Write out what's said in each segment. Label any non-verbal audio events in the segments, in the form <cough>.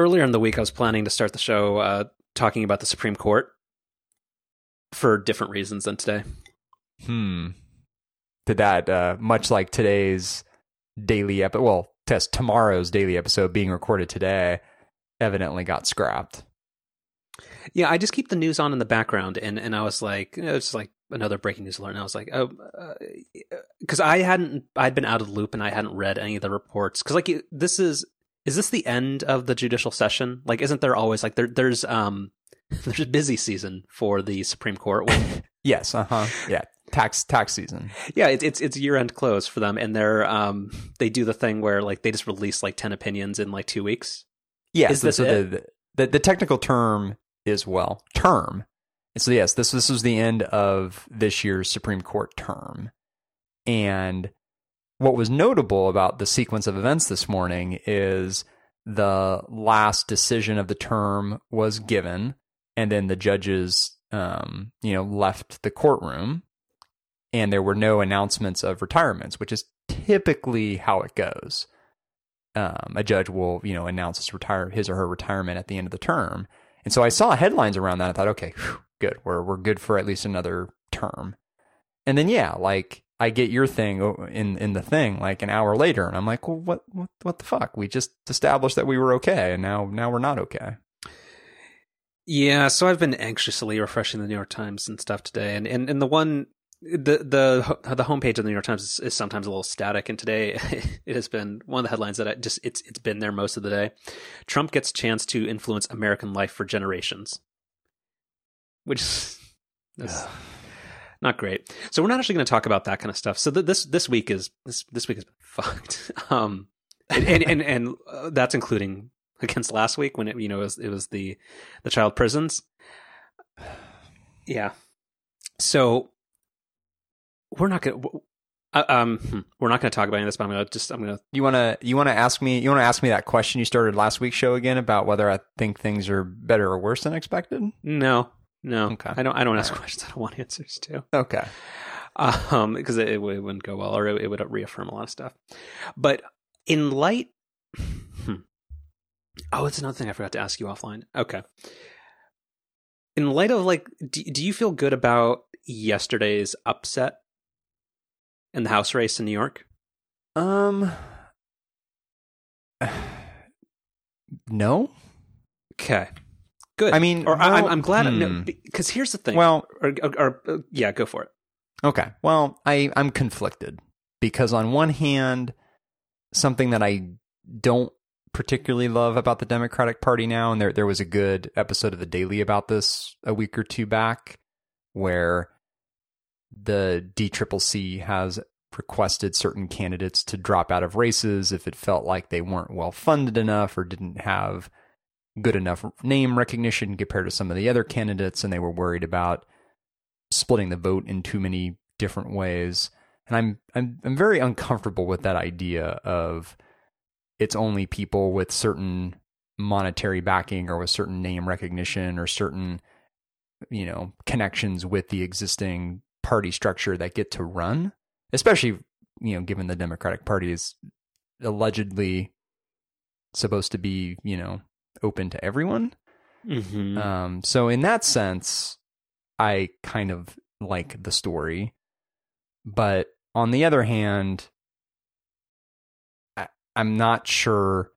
earlier in the week, I was planning to start the show uh, talking about the Supreme Court for different reasons than today. Hmm. Did that uh, much like today's daily episode? Well, test tomorrow's daily episode being recorded today, evidently got scrapped. Yeah, I just keep the news on in the background, and and I was like, it was like another breaking news alert. And I was like, oh, because uh, I hadn't, I'd been out of the loop, and I hadn't read any of the reports. Because like this is, is this the end of the judicial session? Like, isn't there always like there, there's um, <laughs> there's a busy season for the Supreme Court. <laughs> yes, uh huh, yeah, tax tax season. Yeah, it's it's, it's year end close for them, and they're um they do the thing where like they just release like ten opinions in like two weeks. Yes, is this so the, the the technical term is well term. And so yes, this this was the end of this year's Supreme Court term, and what was notable about the sequence of events this morning is the last decision of the term was given, and then the judges, um, you know, left the courtroom, and there were no announcements of retirements, which is typically how it goes. Um, a judge will, you know, announce his retire his or her retirement at the end of the term, and so I saw headlines around that. I thought, okay, whew, good, we're we're good for at least another term. And then yeah, like I get your thing in in the thing like an hour later, and I'm like, well, what what what the fuck? We just established that we were okay, and now now we're not okay. Yeah, so I've been anxiously refreshing the New York Times and stuff today, and and, and the one the the the homepage of the New York Times is, is, sometimes a little static, and today <laughs> it has been one of the headlines that I just it's it's been there most of the day. Trump gets chance to influence American life for generations, which is, not great. So we're not actually going to talk about that kind of stuff. So th- this this week is this this week has been <laughs> fucked, um, and and and, and uh, that's including against last week when it you know it was, it was the the child prisons. Yeah. So we're not going to. Uh, um, hmm, we're not going to talk about any of this, but I'm going to just, I'm going to. You want to, you want to ask me, you want to ask me that question you started last week's show again about whether I think things are better or worse than expected? No, no. Okay. I don't, I don't ask right. questions <laughs> I don't want answers to. Okay. Um, because it, it, wouldn't go well or it, it, would reaffirm a lot of stuff. But in light, hmm. oh, it's another thing I forgot to ask you offline. Okay. In light of like, do, do you feel good about yesterday's upset in the House race in New York? Um, <sighs> no. Okay. Good. I mean, or well, I, am glad hmm. because no, here's the thing. Well, or, or, or, uh, yeah, go for it. Okay. Well, I I'm conflicted because on one hand, something that I don't particularly love about the Democratic Party now, and there there was a good episode of the Daily about this a week or two back, where the DCCC has requested certain candidates to drop out of races if it felt like they weren't well funded enough or didn't have good enough name recognition compared to some of the other candidates and they were worried about splitting the vote in too many different ways. And I'm I'm I'm very uncomfortable with that idea of it's only people with certain monetary backing or with certain name recognition or certain you know connections with the existing party structure that get to run, especially you know given the Democratic Party is allegedly supposed to be you know open to everyone. Mm-hmm. Um, so in that sense, I kind of like the story, but on the other hand, I, I'm not sure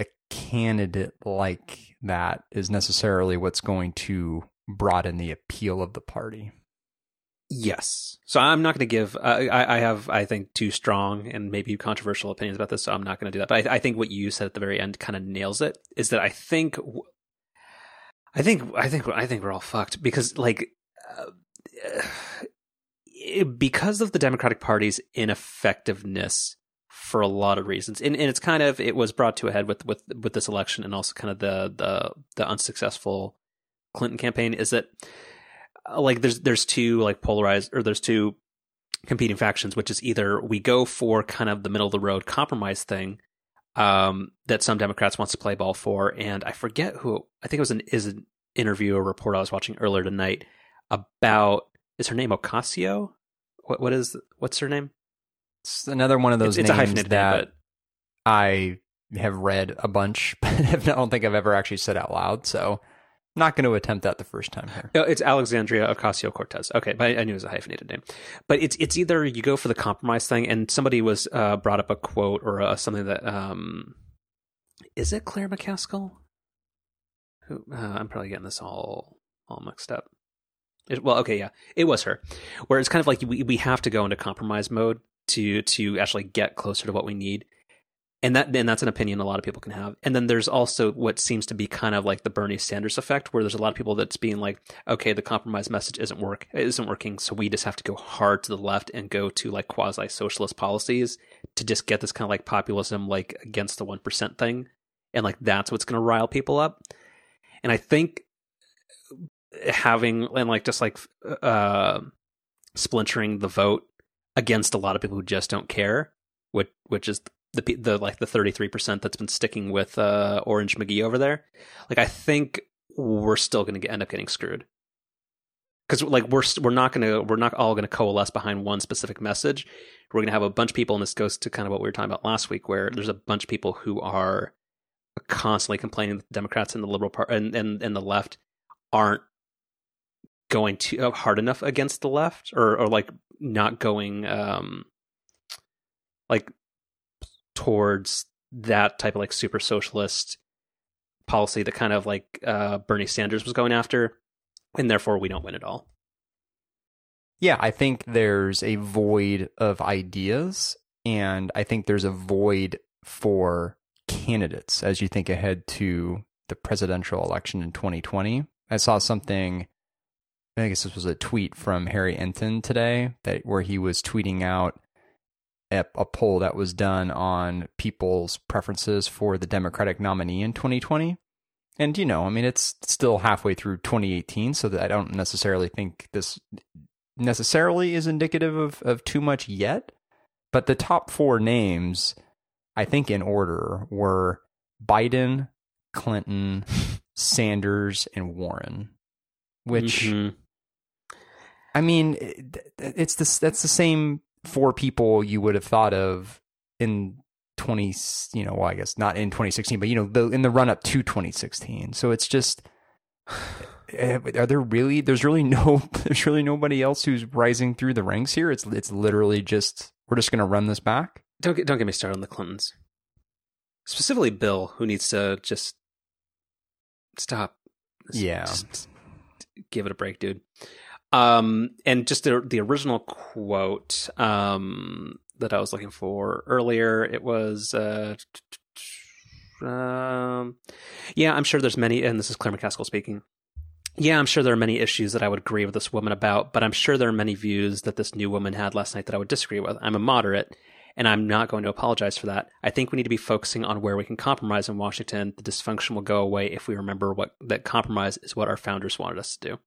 a candidate like that is necessarily what's going to broaden the appeal of the party. Yes. So I'm not going to give. Uh, I, I, have, I think, two strong and maybe controversial opinions about this. So I'm not going to do that. But I, I, think what you said at the very end kind of nails it. Is that I think, I think, I think, I think we're all fucked because, like, uh, <sighs> because of the Democratic Party's ineffectiveness for a lot of reasons, and, and it's kind of it was brought to a head with with with this election, and also kind of the the the unsuccessful Clinton campaign. Is that like there's there's two like polarized or there's two competing factions, which is either we go for kind of the middle of the road compromise thing um, that some Democrats wants to play ball for, and I forget who I think it was an is an interview or report I was watching earlier tonight about is her name Ocasio? What what is what's her name? It's another one of those it's, names it's that name, I have read a bunch, <laughs> but I don't think I've ever actually said out loud. So not going to attempt that the first time here. It's Alexandria Ocasio Cortez. Okay, but I knew it was a hyphenated name. But it's it's either you go for the compromise thing, and somebody was uh, brought up a quote or uh, something that um, is it Claire McCaskill? Who uh, I'm probably getting this all all mixed up. It, well, okay, yeah, it was her. Where it's kind of like we we have to go into compromise mode to to actually get closer to what we need and that and that's an opinion a lot of people can have. And then there's also what seems to be kind of like the Bernie Sanders effect, where there's a lot of people that's being like, okay, the compromise message isn't work isn't working, so we just have to go hard to the left and go to like quasi socialist policies to just get this kind of like populism like against the one percent thing, and like that's what's going to rile people up. And I think having and like just like uh splintering the vote against a lot of people who just don't care, which which is the the like the 33% that's been sticking with uh, Orange McGee over there, like I think we're still going to end up getting screwed. Cuz like we're we're not going to we're not all going to coalesce behind one specific message. We're going to have a bunch of people and this goes to kind of what we were talking about last week where there's a bunch of people who are constantly complaining that the Democrats and the liberal part and, and and the left aren't going too uh, hard enough against the left or or like not going um like towards that type of like super socialist policy that kind of like uh, Bernie Sanders was going after, and therefore we don't win at all. Yeah, I think there's a void of ideas, and I think there's a void for candidates as you think ahead to the presidential election in 2020. I saw something. I guess this was a tweet from Harry Enten today that where he was tweeting out a, a poll that was done on people's preferences for the Democratic nominee in 2020. And, you know, I mean, it's still halfway through 2018, so that I don't necessarily think this necessarily is indicative of, of too much yet. But the top four names, I think in order, were Biden, Clinton, <laughs> Sanders, and Warren. Which, mm-hmm. I mean, it's this. That's the same four people you would have thought of in 20 you know well i guess not in 2016 but you know the, in the run up to 2016 so it's just <sighs> eh, are there really there's really no <laughs> there's really nobody else who's rising through the ranks here? It's it's literally just we're just going to run this back? Don't get don't get me started on the clintons. Specifically bill who needs to just stop. Yeah. Just give it a break dude um, and just the the original quote um, that I was looking for earlier, it was, uh, um, yeah, I'm sure there's many, and this is Claire McCaskill speaking. Yeah, I'm sure there are many issues that I would agree with this woman about, but I'm sure there are many views that this new woman had last night that I would disagree with. I'm a moderate, and I'm not going to apologize for that. I think we need to be focusing on where we can compromise in Washington. The dysfunction will go away if we remember what that compromise is what our founders wanted us to do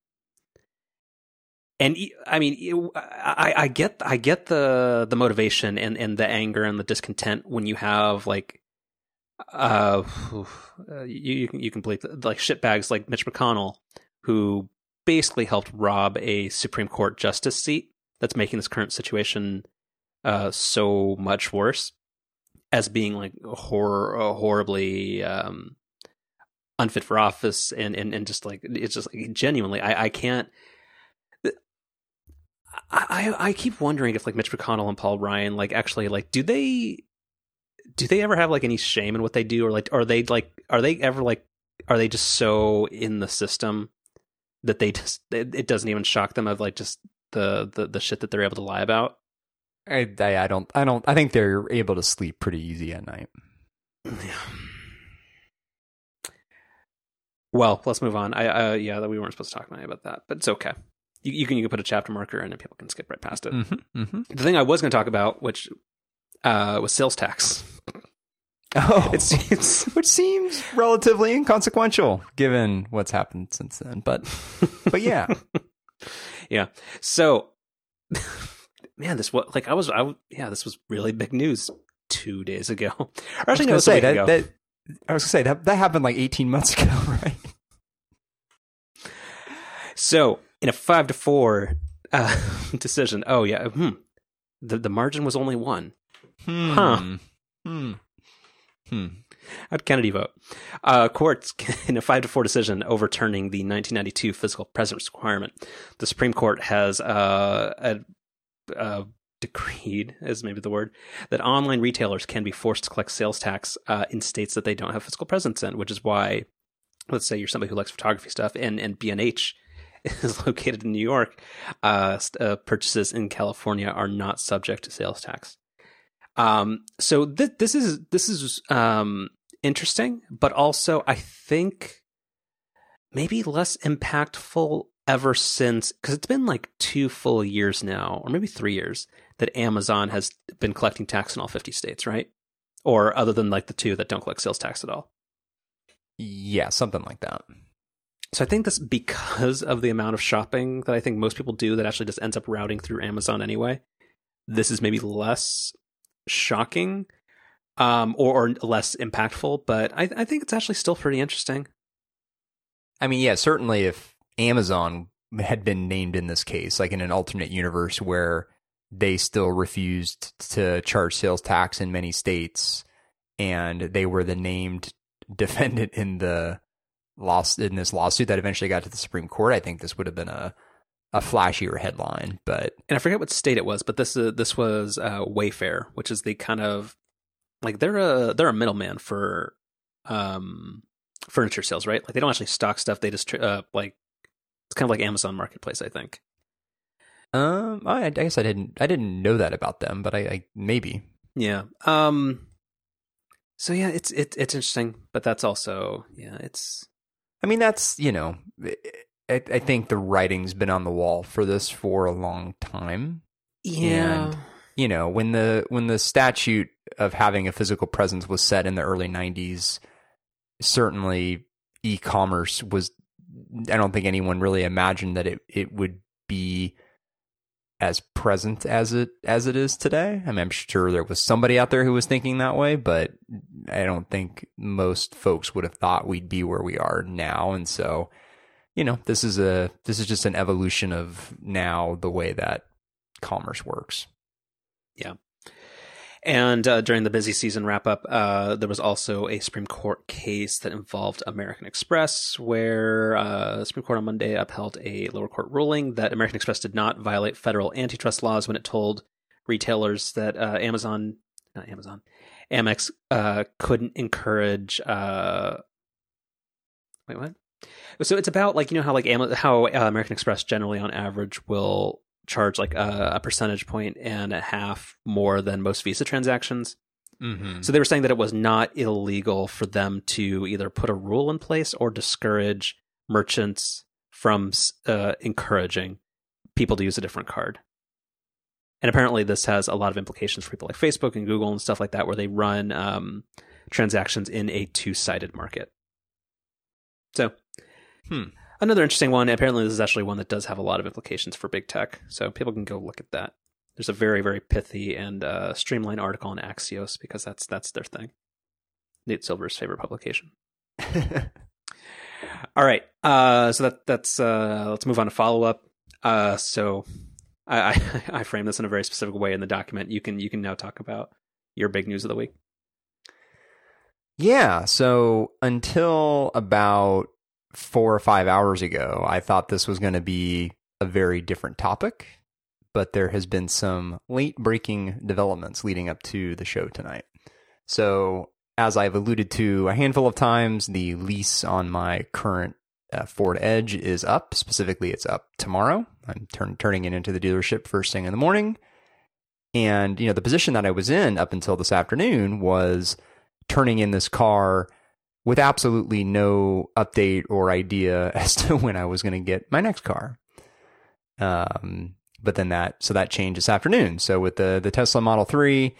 and I mean, I, I get, I get the the motivation and, and the anger and the discontent when you have like, uh, <sighs> you you can you can believe like shitbags like Mitch McConnell who basically helped rob a Supreme Court justice seat that's making this current situation uh so much worse as being like horror horribly um unfit for office and and and just like it's just like genuinely I I can't I, I keep wondering if like Mitch McConnell and Paul Ryan like actually like do they do they ever have like any shame in what they do? Or like are they like are they ever like are they just so in the system that they just <laughs> it, doesn't even shock them of like just the, the the shit that they're able to lie about? I, I, I don't I don't I think they're able to sleep pretty easy at night. Yeah. Well let's move on. I uh, yeah that we weren't supposed to talk about that but it's okay you, you, can you can put a chapter marker and people can skip right past it. Mm-hmm, mm-hmm. The thing I was going to talk about, which uh, was sales tax. Oh, it's, it's <laughs> which seems relatively inconsequential given what's happened since then. But but yeah, <laughs> yeah. So <laughs> man, this was like I was I yeah this was really big news two days ago. Or actually, no, say that, that I was gonna say that that happened like eighteen months ago, right? So in a five to four uh, <laughs> decision. Oh yeah, hmm. The the margin was only one. Hmm. Huh. Hmm. Hmm. How'd Kennedy vote? Uh, courts, <laughs> in a five to four decision overturning the 1992 physical presence requirement, the Supreme Court has uh, a, a decreed, is maybe the word, that online retailers can be forced to collect sales tax uh, in states that they don't have physical presence in, which is why, let's say you're somebody who likes photography stuff, and and B&H <laughs> is located in New York, uh, uh, purchases in California are not subject to sales tax. Um, so th- this is this is um, interesting, but also I think maybe less impactful ever since because it's been like two full years now, or maybe three years that Amazon has been collecting tax in all fifty states, right? Or other than like the two that don't collect sales tax at all. Yeah, something like that. So I think this because of the amount of shopping that I think most people do that actually just ends up routing through Amazon anyway. This is maybe less shocking um, or, or less impactful, but I, I think it's actually still pretty interesting. I mean, yeah, certainly if Amazon had been named in this case, like in an alternate universe where they still refused to charge sales tax in many states and they were the named <laughs> defendant in the loss in this lawsuit that eventually got to the Supreme Court, I think this would have been a a flashier headline. But and I forget what state it was, but this uh, this was uh, Wayfair, which is the kind of like they're a they're a middleman for um furniture sales, right? Like they don't actually stock stuff; they just uh, like it's kind of like Amazon Marketplace, I think. Um, I, I guess I didn't I didn't know that about them, but I, I maybe yeah. Um. So yeah, it's it's it's interesting, but that's also yeah, it's. I mean, that's you know, eh, eh, I, I think the writing's been on the wall for this for a long time. Yeah. And, you know, when the when the statute of having a physical presence was set in the early '90s, certainly e-commerce was. I don't think anyone really imagined that it it would be as present as it as it is today. I mean, I'm sure there was somebody out there who was thinking that way, but I don't think most folks would have thought we'd be where we are now. And so, you know, this is a this is just an evolution of now the way that commerce works. Yeah. And uh, during the busy season wrap up, uh, there was also a Supreme Court case that involved American Express, where uh, the Supreme Court on Monday upheld a lower court ruling that American Express did not violate federal antitrust laws when it told retailers that uh, Amazon, not Amazon, Amex uh, couldn't encourage. Uh, wait, what? So it's about like you know how like how American Express generally on average will charge like a, a, percentage point and a half more than most Visa transactions. Mm-hmm. So they were saying that it was not illegal for them to either put a rule in place or discourage merchants from uh, encouraging people to use a different card. And apparently, this has a lot of implications for people like Facebook and Google and stuff like that, where they run um, transactions in a two sided market. So, hmm another interesting one. Apparently, this is actually one that does have a lot of implications for big tech, so people can go look at that. There's a very, very pithy and uh, streamlined article on Axios because that's that's their thing. Nate Silver's favorite publication. <laughs> All right, uh, so that that's uh, let's move on to follow up. Uh, so I, I <laughs> I frame this in a very specific way in the document. You can you can now talk about your big news of the week. Yeah. So until about four or five hours ago, I thought this was going to be a very different topic, but there has been some late breaking developments leading up to the show tonight. So, as I've alluded to a handful of times, the lease on my current uh, Ford Edge is up. Specifically, it's up tomorrow. I'm turn, turning it into the dealership first thing in the morning. And, you know, the position that I was in up until this afternoon was turning in this car with absolutely no update or idea <laughs> as to when I was going to get my next car. Um, but then that so that changed this afternoon. So with the the Tesla Model Three,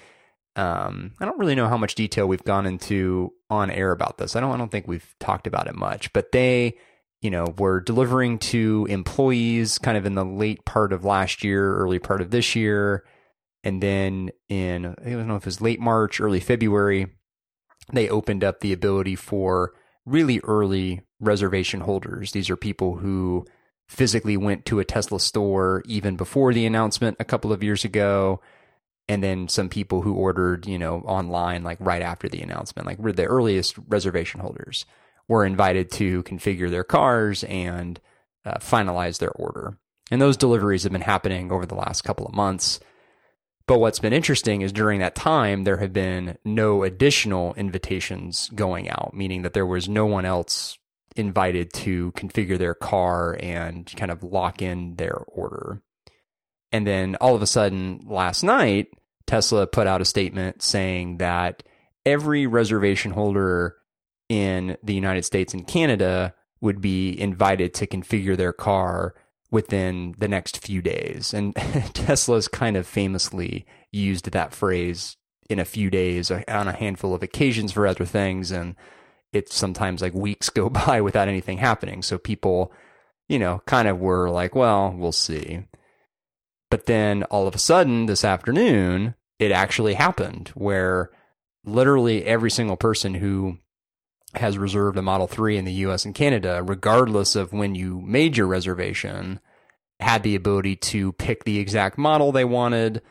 um, I don't really know how much detail we've gone into on air about this. I don't I don't think we've talked about it much. But they, you know, were delivering to employees kind of in the late part of last year, early part of this year, and then in I don't know if it was late March, early February they opened up the ability for really early reservation holders. These are people who physically went to a Tesla store even before the announcement a couple of years ago and then some people who ordered, you know, online like right after the announcement, like were the earliest reservation holders were invited to configure their cars and uh, finalize their order. And those deliveries have been happening over the last couple of months. But what's been interesting is during that time, there have been no additional invitations going out, meaning that there was no one else invited to configure their car and kind of lock in their order. And then all of a sudden, last night, Tesla put out a statement saying that every reservation holder in the United States and Canada would be invited to configure their car within the next few days. And <laughs> Tesla's kind of famously used that phrase in a few days uh, on a handful of occasions for other things. And it's sometimes like weeks <laughs> go by without anything happening. So people, you know, kind of were like, well, we'll see. But then all of a sudden this afternoon, it actually happened where literally every single person who has reserved a Model 3 in the US and Canada, regardless of when you made your reservation, had the ability to pick the exact model they wanted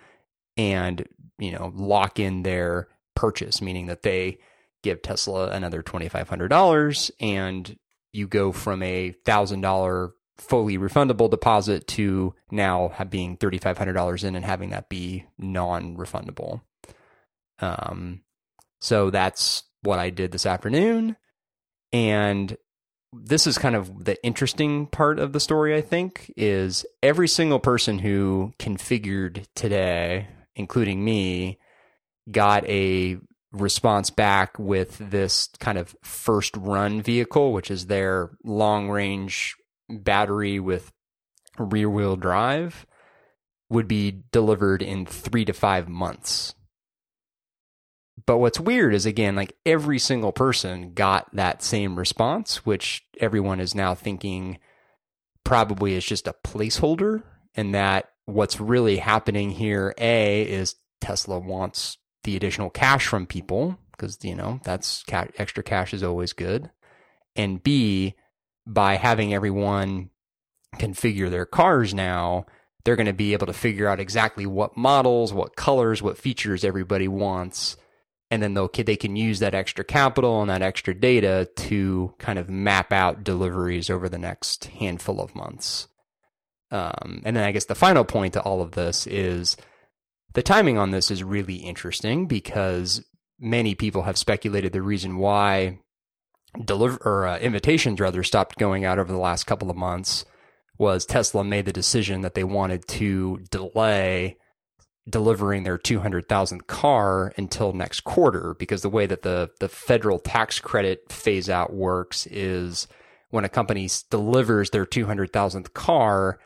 and, you know, lock in their purchase, meaning that they give Tesla another $2,500 and you go from a $1,000 fully refundable deposit to now being $3,500 in and having that be non refundable. Um, so that's what I did this afternoon. And this is kind of the interesting part of the story, I think, is every single person who configured today, including me, got a response back with this kind of first run vehicle, which is their long range battery with rear wheel drive, would be delivered in three to five months. But what's weird is again, like every single person got that same response, which everyone is now thinking probably is just a placeholder, and that what's really happening here, A, is Tesla wants the additional cash from people because, you know, that's extra cash is always good. And B, by having everyone configure their cars now, they're going to be able to figure out exactly what models, what colors, what features everybody wants and then they'll they can use that extra capital and that extra data to kind of map out deliveries over the next handful of months. Um, and then I guess the final point to all of this is the timing on this is really interesting because many people have speculated the reason why deliver or uh, invitations rather stopped going out over the last couple of months was Tesla made the decision that they wanted to delay delivering their 200,000th car until next quarter because the way that the the federal tax credit phase out works is when a company delivers their 200,000th car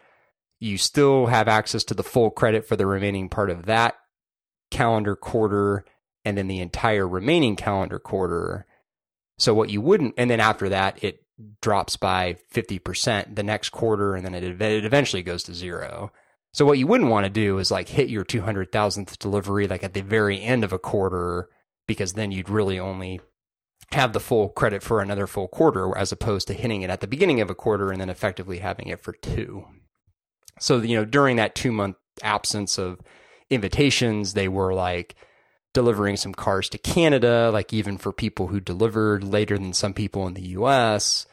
you still have access to the full credit for the remaining part of that calendar quarter and then the entire remaining calendar quarter. So what you wouldn't and then after that it drops by 50% the next quarter and then it, it eventually goes to zero so what you wouldn't want to do is like hit your 200,000th delivery like at the very end of a quarter because then you'd really only have the full credit for another full quarter as opposed to hitting it at the beginning of a quarter and then effectively having it for two. So, you know, during that 2 month absence of invitations, they were like delivering some cars to Canada, like even for people who delivered later than some people in the US.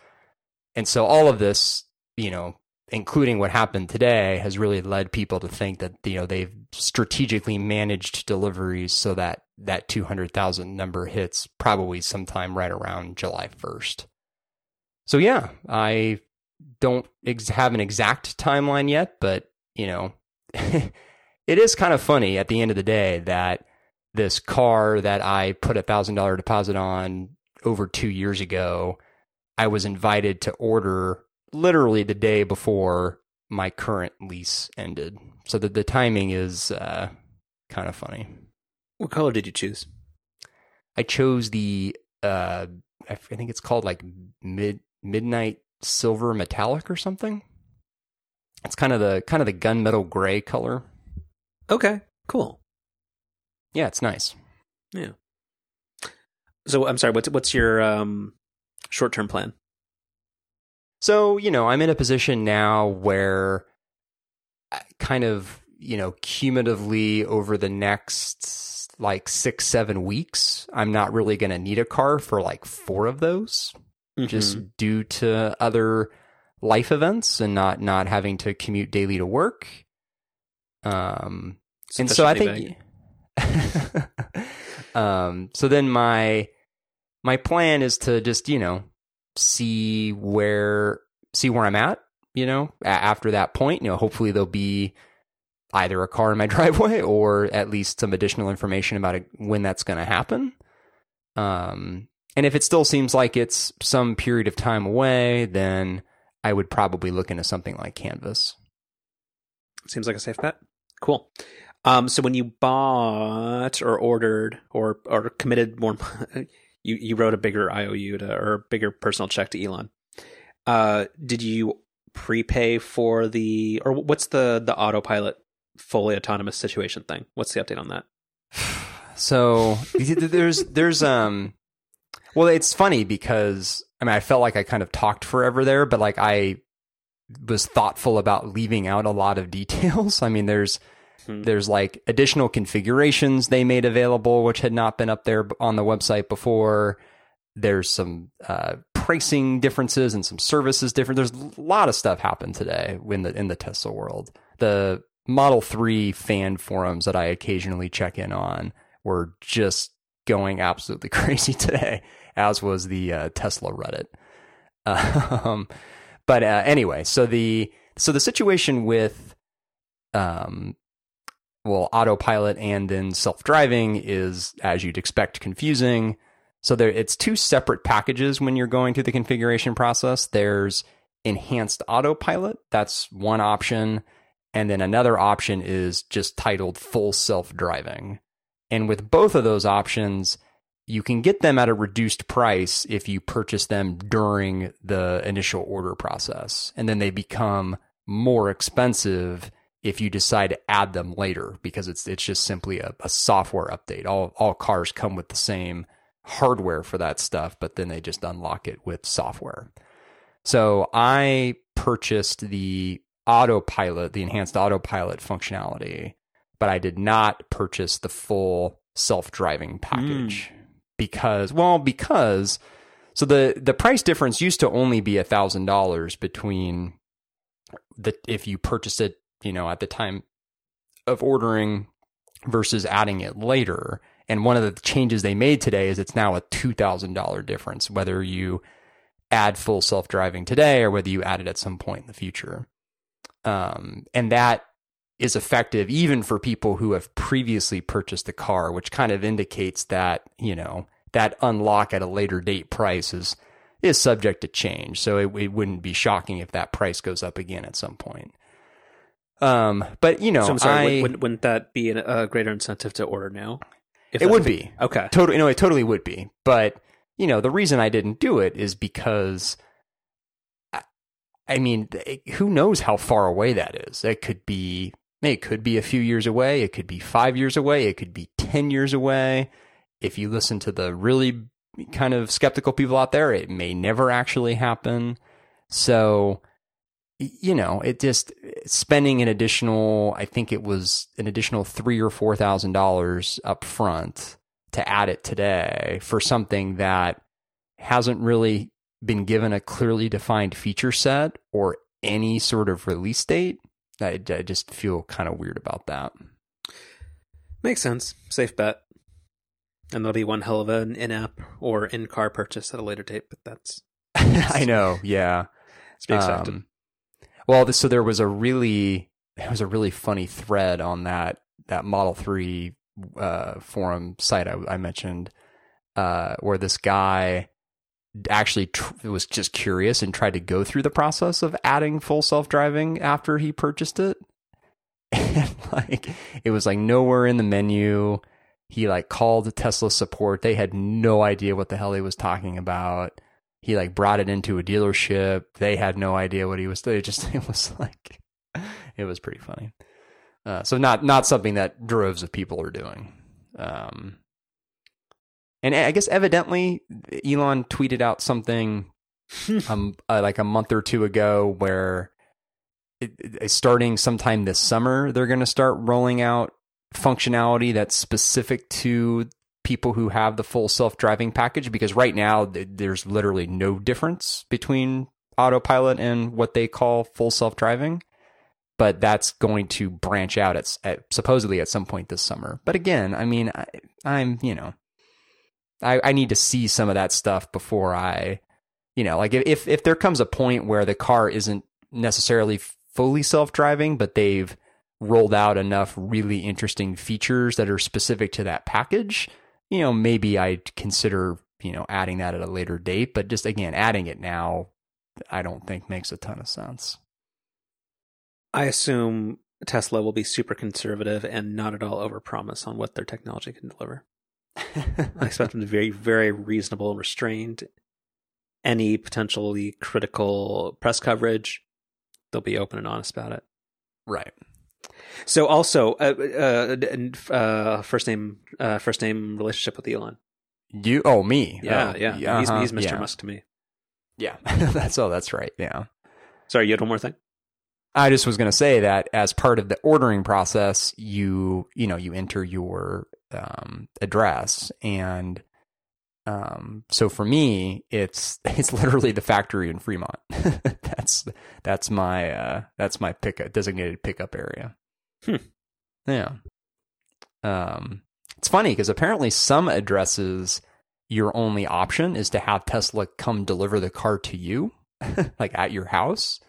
And so all of this, you know, including what happened today, has really led people to think that you know they've strategically managed deliveries so that that 200,000 number hits probably sometime right around July 1st. So yeah, I don't ex- have an exact timeline yet, but you know, <laughs> it is kind of funny at the end of the day that this car that I put a thousand dollar deposit on over two years ago, I was invited to order literally the day before my current lease ended. So the, the timing is uh, kind of funny. What color did you choose? I chose the uh, I think it's called like mid midnight silver metallic or something. It's kind of the kind of the gunmetal gray color. Okay, cool. Yeah, it's nice. Yeah. So I'm sorry. What's what's your um, short term plan? So, you know, I'm in a position now where kind of you know, cumulatively over the next like six, seven weeks, I'm not really going to need a car for like four of those, Mm-hmm. just due to other life events and not not having to commute daily to work. Um, and so I think, <laughs> um, so then my my plan is to just you know see where see where I'm at. You know, after that point, you know, hopefully there'll be either a car in my <laughs> driveway or at least some additional information about it, when that's going to happen. Um, and if it still seems like it's some period of time away, then I would probably look into something like Canvas. Seems like a safe bet. Cool. Um, so when you bought or ordered or or committed more, <laughs> you you wrote a bigger IOU to or a bigger personal check to Elon. Uh, did you prepay for the or what's the the autopilot fully autonomous situation thing? What's the update on that? <sighs> So there's there's um well it's funny because I mean I felt like I kind of talked forever there but like I was thoughtful about leaving out a lot of details. <laughs> I mean there's Hmm. there's like additional configurations they made available which had not been up there on the website before. There's some uh, pricing differences and some services different. There's a lot of stuff happened today in the in the Tesla world. The Model 3 fan forums that I occasionally check in on were just going absolutely <laughs> crazy today, as was the uh, Tesla Reddit. <laughs> Um, but uh, anyway, so the so the situation with um, well, autopilot and then self driving is, as you'd expect, confusing. So there, it's two separate packages when you're going through the configuration process. There's enhanced autopilot. That's one option. And then another option is just titled full self driving. And with both of those options, you can get them at a reduced price if you purchase them during the initial order process. And then they become more expensive if you decide to add them later because it's it's just simply a, a software update. All all cars come with the same hardware for that stuff, but then they just unlock it with software. So I purchased the autopilot, the enhanced autopilot functionality, but I did not purchase the full self-driving hmm. package because well, because so the the price difference used to only be a thousand dollars between the if you purchased it, you know, at the time of ordering versus adding it later. And one of the changes they made today is it's now a two thousand dollar difference whether you add full self driving today or whether you add it at some point in the future. Um, and that is effective even for people who have previously purchased the car, which kind of indicates that, you know, that unlock at a later date price is is subject to change. So it, it wouldn't be shocking if that price goes up again at some point. Um, but you know, so I'm sorry. I, wouldn't- wouldn't, that be a greater incentive to order now? It would be Okay. totally. No, it totally would be. But you know, the reason I didn't do it is because, I, I mean, it- who knows how far away that is? It could be. It could be a few years away. It could be five years away. It could be ten years away. If you listen to the really kind of skeptical people out there, it may never actually happen. So, you know, it just spending an additional, I think it was an additional three or four thousand dollars up front to add it today for something that hasn't really been given a clearly defined feature set or any sort of release date. I, I just feel kind of weird about that. Makes sense. Safe bet. And there'll be one hell of an in-app or in-car purchase at a later date, but that's <laughs> I know, yeah. expected. Um, well, so there was a really there was a really funny thread on that that Model Three uh, forum site I, I mentioned, uh, where this guy actually tr- was just curious and tried to go through the process of adding full self driving after he purchased it, <laughs> and like it was like nowhere in the menu. He like called Tesla support. They had no idea what the hell he was talking about he like brought it into a dealership. They had no idea what he was. It just <laughs> it was like it was pretty funny. Uh, so not not something that droves of people are doing. Um, and I guess evidently Elon tweeted out something <laughs> um uh, like a month or two ago where it, it, starting sometime this summer, they're going to start rolling out functionality that's specific to people who have the full self-driving package because right now there's literally no difference between autopilot and what they call full self-driving but that's going to branch out at, at, supposedly at some point this summer. But again i mean I, am you know I, I need to see some of that stuff before i you know like if if there comes a point where the car isn't necessarily fully self-driving but they've rolled out enough really interesting features that are specific to that package you know, maybe I'd consider, you know, adding that at a later date. But just again, adding it now, I don't think makes a ton of sense. I assume Tesla will be super conservative and not at all overpromise on what their technology can deliver. <laughs> I expect them to be very, very reasonable and restrained. Any potentially critical press coverage, they'll be open and honest about it. Right. So also, uh, uh, uh, first name, uh, first name relationship with Elon. You? Oh, me? Yeah, oh, yeah. yeah. He's, uh-huh, he's Mr. Yeah. Musk to me. Yeah, <laughs> that's oh, that's right. Yeah. Sorry, you had one more thing. I just was going to say that as part of the ordering process, you you know you enter your um, address, and um, so for me, it's <laughs> it's literally the factory in Fremont. <laughs> that's that's my uh, that's my pickup designated pickup area. Hmm. Yeah. Um, it's funny because apparently some addresses your only option is to have Tesla come deliver the car to you, <laughs> like at your house.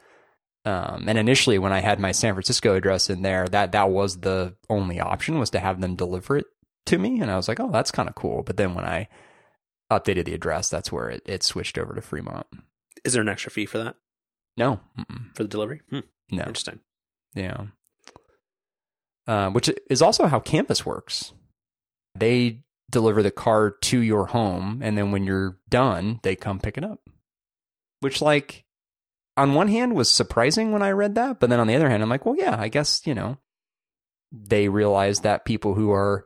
Um, and initially, when I had my San Francisco address in there, that that was the only option was to have them deliver it to me, and I was like, oh, that's kind of cool. But then when I updated the address, that's where it, it switched over to Fremont. Is there an extra fee for that? No, Mm-mm. for the delivery. Hmm. No, interesting. Yeah, uh, which is also how Canvas works. They deliver the car to your home, and then when you're done, they come pick it up. Which, like, on one hand, was surprising when I read that, but then on the other hand, I'm like, well, yeah, I guess you know, they realize that people who are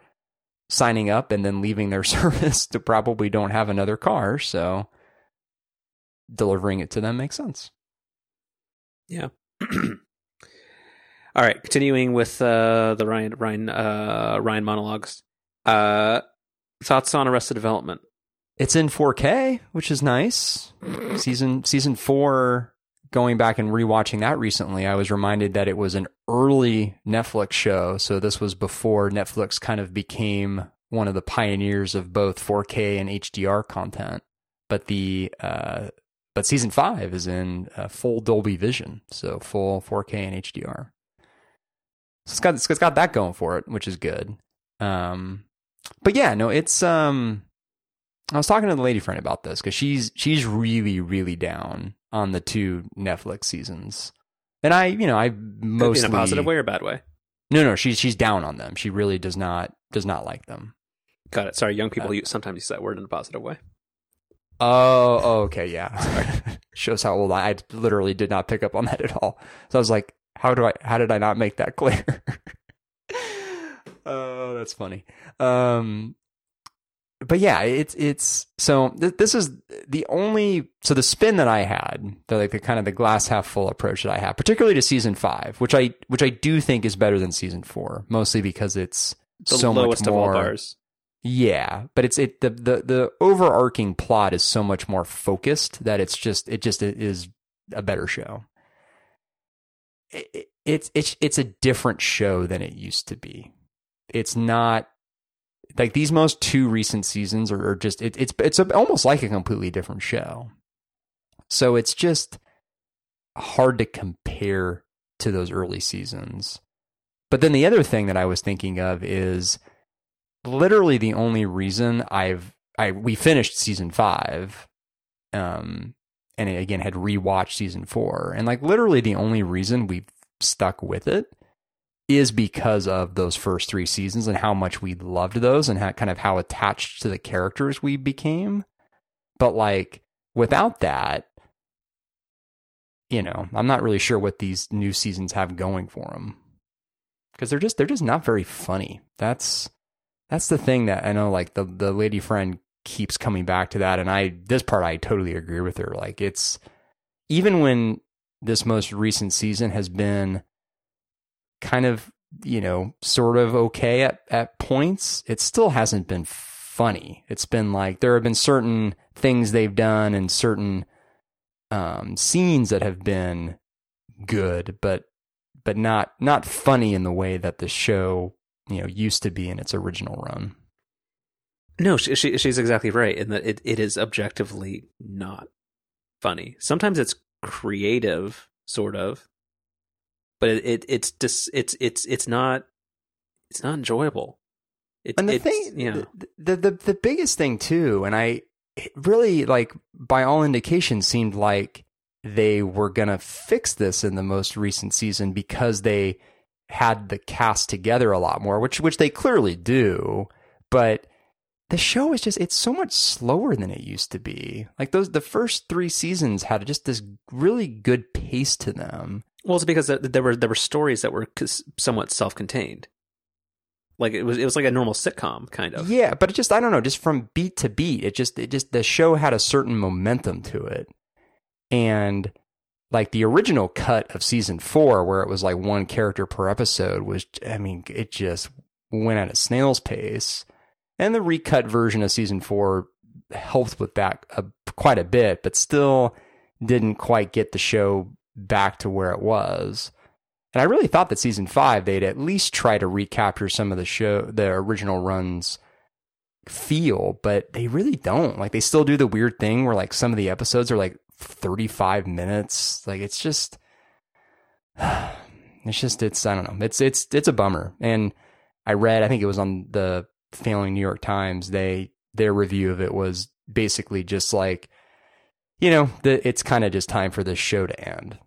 signing up and then leaving their <laughs> service to probably don't have another car, so delivering it to them makes sense. Yeah. <clears throat> All right, continuing with uh, the Ryan Ryan uh, Ryan monologues. Uh, thoughts on Arrested Development? It's in 4K, which is nice. <laughs> season season four. Going back and rewatching that recently, I was reminded that it was an early Netflix show. So this was before Netflix kind of became one of the pioneers of both 4K and HDR content. But the uh, but season five is in uh, full Dolby Vision, so full 4K and HDR. So it's got it's got that going for it, which is good. Um, but yeah, no, it's um. I was talking to the lady friend about this because she's she's really really down on the two Netflix seasons, and I you know I mostly in a positive way or bad way. No, no, she's she's down on them. She really does not does not like them. Got it. Sorry, young people uh, use, sometimes use that word in a positive way. Oh, okay, yeah. <laughs> Shows how old I, I literally did not pick up on that at all. So I was like, how do I? How did I not make that clear? <laughs> oh, that's funny. Um, but yeah, it's it's so th- this is the only so the spin that I had, the like the kind of the glass half full approach that I have, particularly to season five, which I which I do think is better than season four, mostly because it's the so lowest much more, of all bars. Yeah, but it's it the, the the overarching plot is so much more focused that it's just it just it is a better show it, it's it's it's a different show than it used to be. It's not like these most two recent seasons are, are just it, it's it's a, almost like a completely different show. So it's just hard to compare to those early seasons. But then the other thing that I was thinking of is literally the only reason I've I we finished season 5 um and again had rewatched season four. And like literally the only reason we've stuck with it is because of those first three seasons and how much we loved those and how kind of how attached to the characters we became. But like without that, you know, I'm not really sure what these new seasons have going for them because they're just they're just not very funny. That's that's the thing that I know. Like the the lady friend keeps coming back to that and I this part I totally agree with her. Like it's even when this most recent season has been kind of, you know, sort of okay at, at points, it still hasn't been funny. It's been like there have been certain things they've done and certain um, scenes that have been good, but but not not funny in the way that the show you know used to be in its original run. No, she, she, she's exactly right in that it, it is objectively not funny. Sometimes it's creative, sort of, but it, it it's just it's it's it's not it's not enjoyable. It, and the thing, you know. the, the the biggest thing too, and I really like by all indications seemed like they were gonna fix this in the most recent season because they had the cast together a lot more, which which they clearly do, but the show is just it's so much slower than it used to be. Like those the first 3 seasons had just this really good pace to them. Well, it's because there were there were stories that were somewhat self-contained. Like it was it was like a normal sitcom kind of. Yeah, but it just I don't know, just from beat to beat, it just it just the show had a certain momentum to it. And like the original cut of season 4 where it was like one character per episode was I mean, it just went at a snail's pace and the recut version of season four helped with that uh, quite a bit, but still didn't quite get the show back to where it was. And I really thought that season five they'd at least try to recapture some of the show, the original runs feel, but they really don't. Like they still do the weird thing where like some of the episodes are like 35 minutes. Like it's just, <sighs> it's just, it's, I don't know. It's, it's, it's a bummer. And I read, I think it was on the failing New York Times, they their review of it was basically just like, you know, the, it's kind of just time for this show to end.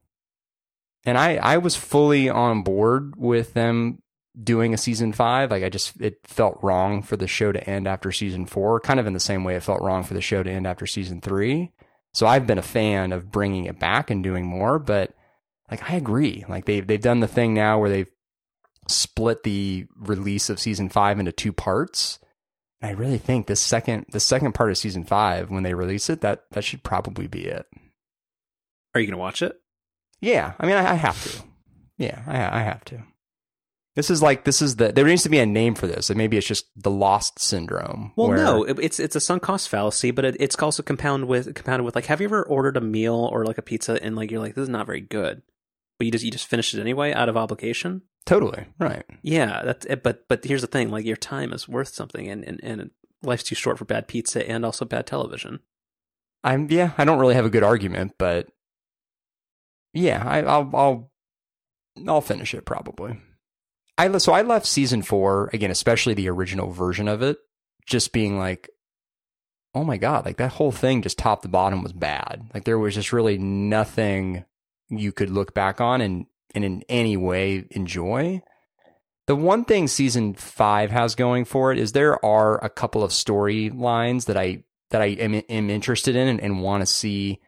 And I I was fully on board with them doing a season five. Like I just it felt wrong for the show to end after season four, kind of in the same way it felt wrong for the show to end after season three. So I've been a fan of bringing it back and doing more, but like I agree. Like they've they've done the thing now where they've split the release of season five into two parts. And I really think the second the second part of season five, when they release it, that that should probably be it. Are you gonna watch it? Yeah, I mean, I, I have to. Yeah, I, I have to. This is like this is the there needs to be a name for this, and maybe it's just the lost syndrome. Well, where... no, it's it's a sunk cost fallacy, but it, it's also compounded with compounded with like, have you ever ordered a meal or like a pizza and like you're like this is not very good, but you just you just finish it anyway out of obligation? Totally right. Yeah, that's eh, but but here's the thing: like your time is worth something, and and, and life's too short for bad pizza and also bad television. I'm yeah, I don't really have a good argument, but yeah, I, I'll I'll I'll finish it probably. I so I left season four again, especially the original version of it, just being like, oh my god, like that whole thing just top to bottom was bad. Like there was just really nothing you could look back on and and in any way enjoy. The one thing season five has going for it is there are a couple of storylines that I that I am, am interested in and, and want to see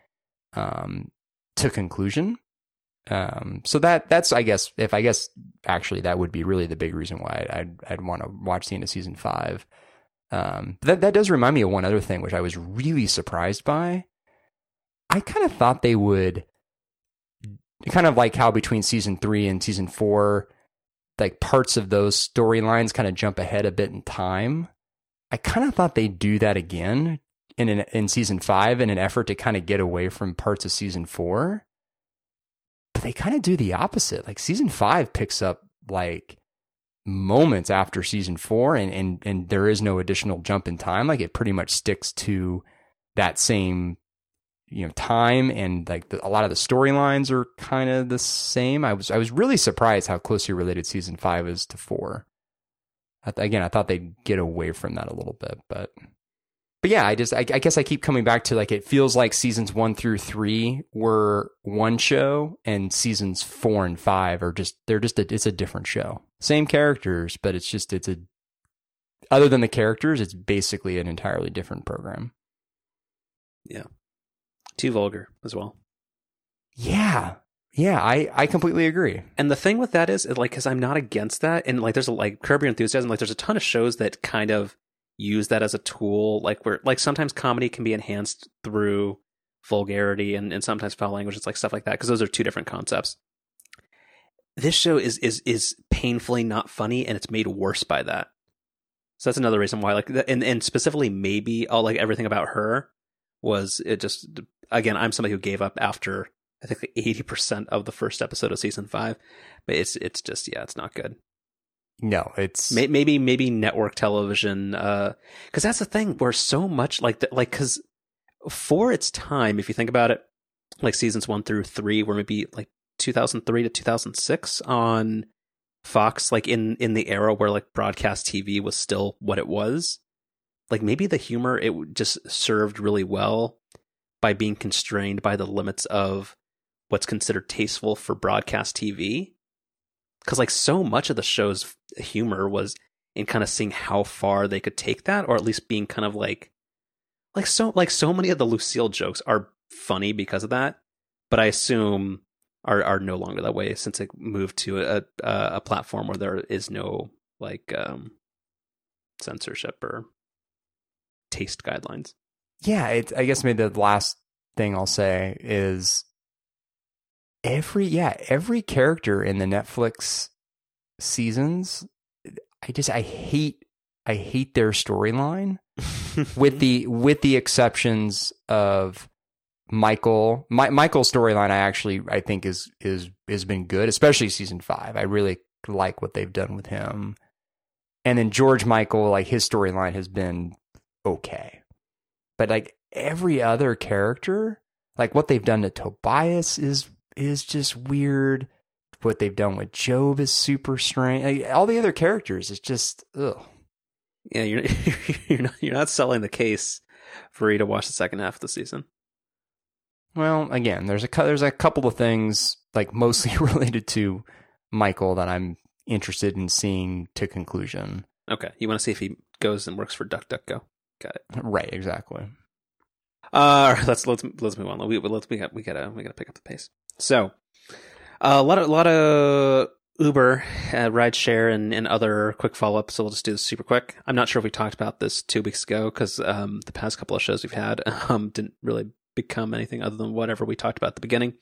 um, to conclusion. Um, so that that's I guess if I guess actually that would be really the big reason why I'd I'd want to watch the end of season five. Um, that that does remind me of one other thing which I was really surprised by. I kind of thought they would kind of like how between season three and season four, like parts of those storylines kind of jump ahead a bit in time. I kind of thought they'd do that again in an, in season five in an effort to kind of get away from parts of season four. But they kind of do the opposite. Like season five picks up like moments after season four and, and, and there is no additional jump in time. Like it pretty much sticks to that same you know time and like the, a lot of the storylines are kind of the same. I was I was really surprised how closely related season five is to four. I th- again, I thought they'd get away from that a little bit, but but yeah, I just I, I, guess I keep coming back to like it feels like seasons one through three were one show, and seasons four and five are just they're just a, it's a different show. Same characters, but it's just it's a other than the characters, it's basically an entirely different program. Yeah, too vulgar as well. Yeah. Yeah, I, I completely agree. And the thing with that is, like, because I'm not against that, and like, there's a like Curb Your Enthusiasm, like, there's a ton of shows that kind of use that as a tool, like where like sometimes comedy can be enhanced through vulgarity and, and sometimes foul language. It's like stuff like that because those are two different concepts. This show is is is painfully not funny, and it's made worse by that. So that's another reason why, like, and and specifically maybe all like everything about her was it just again I'm somebody who gave up after I think eighty percent of the first episode of season five, but it's it's just yeah it's not good. No, it's maybe maybe network television because uh, that's the thing where so much like the, like because for its time, if you think about it, like seasons one through three were maybe like 2003 to 2006 on Fox, like in in the era where like broadcast TV was still what it was. Like maybe the humor it just served really well by being constrained by the limits of what's considered tasteful for broadcast TV. Because like so much of the show's humor was in kind of seeing how far they could take that, or at least being kind of like like so like so many of the Lucille jokes are funny because of that, but I assume are are no longer that way since it moved to a a, a platform where there is no like um censorship or taste guidelines. Yeah, it, I guess maybe the last thing I'll say is every yeah every character in the Netflix seasons. I just I hate I hate their storyline <laughs> with the with the exceptions of Michael. My, Michael's storyline, I actually I think is is has been good, especially season five. I really like what they've done with him. And then George Michael, like his storyline has been okay, but like every other character, like what they've done to Tobias is is just weird. What they've done with Gob is super strange. Like, all the other characters, it's just ugh yeah, you're <laughs> you're not you're not selling the case for you to watch the second half of the season. Well, again, there's a there's a couple of things like mostly <laughs> related to Michael that I'm interested in seeing to conclusion. Okay, you want to see if he goes and works for DuckDuckGo. Got it. Right, exactly. Uh, <laughs> let's let's let's move on. We let's we got we gotta we gotta pick up the pace. So, uh, a lot of a lot of Uber, uh, rideshare, and, and other quick follow up. So we'll just do this super quick. I'm not sure if we talked about this two weeks ago because um, the past couple of shows we've had <laughs> um, didn't really become anything other than whatever we talked about at the beginning.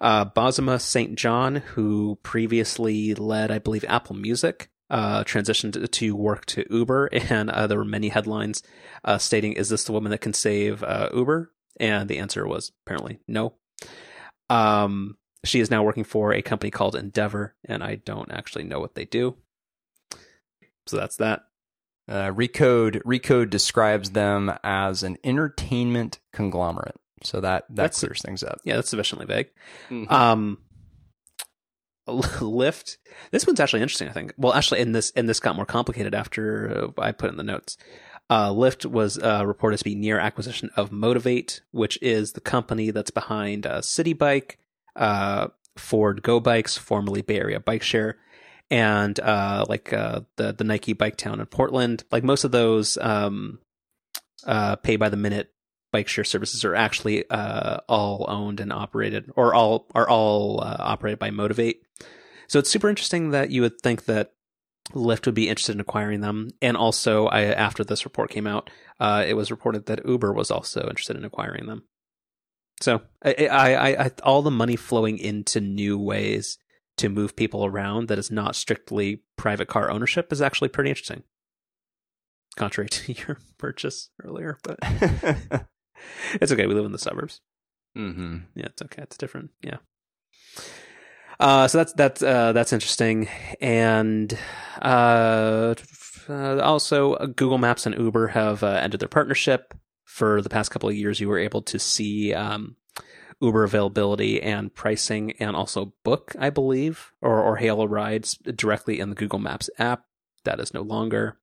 Uh, Bozoma Saint John, who previously led, I believe, Apple Music, uh, transitioned to work to Uber, <laughs> and uh, there were many headlines uh, stating, "Is this the woman that can save uh, Uber?" And the answer was apparently no. Um, she is now working for a company called Endeavor, and I don't actually know what they do. So that's that. Uh, Recode Recode describes them as an entertainment conglomerate. So that that that's, clears things up. Yeah, that's sufficiently vague. Mm-hmm. Um, Lyft. <laughs> This one's actually interesting. I think. Well, actually, in this and this got more complicated after uh, I put in the notes. Uh, was uh, reported to be near acquisition of Motivate, which is the company that's behind uh, Citi Bike, uh, Ford Go Bikes, formerly Bay Area Bike Share, and uh, like uh, the the Nike Bike Town in Portland. Like most of those um, pay by the minute bike share services are actually all owned and operated, or all are all operated by Motivate. So it's super interesting that you would think that Lyft would be interested in acquiring them. And also, I, after this report came out, uh, it was reported that Uber was also interested in acquiring them. So I, I, I, all the money flowing into new ways to move people around that is not strictly private car ownership is actually pretty interesting. Contrary <laughs> to your purchase earlier, but <laughs> it's okay. We live in the suburbs. Mm-hmm. Yeah, it's okay. It's different. Yeah. Uh, so that's that's uh, that's interesting, and uh, uh also Google Maps and Uber have uh, ended their partnership for the past couple of years, you were able to see um, Uber availability and pricing, and also book, I believe, or or hail a ride directly in the Google Maps app. That is no longer.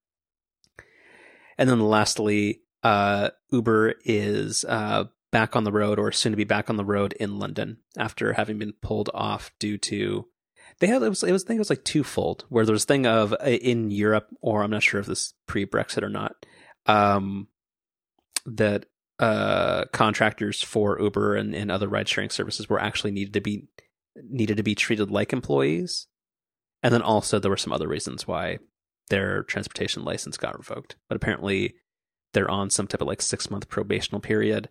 And then lastly, uh, Uber is uh, back on the road, or soon to be back on the road in London after having been pulled off due to they had it was it was I think it was like twofold where there was a thing of uh, in Europe, or I'm not sure if this pre Brexit or not. Um, that uh, contractors for Uber and, and other ride sharing services were actually needed to be needed to be treated like employees. And then also there were some other reasons why their transportation license got revoked. But apparently they're on some type of like six month probational period.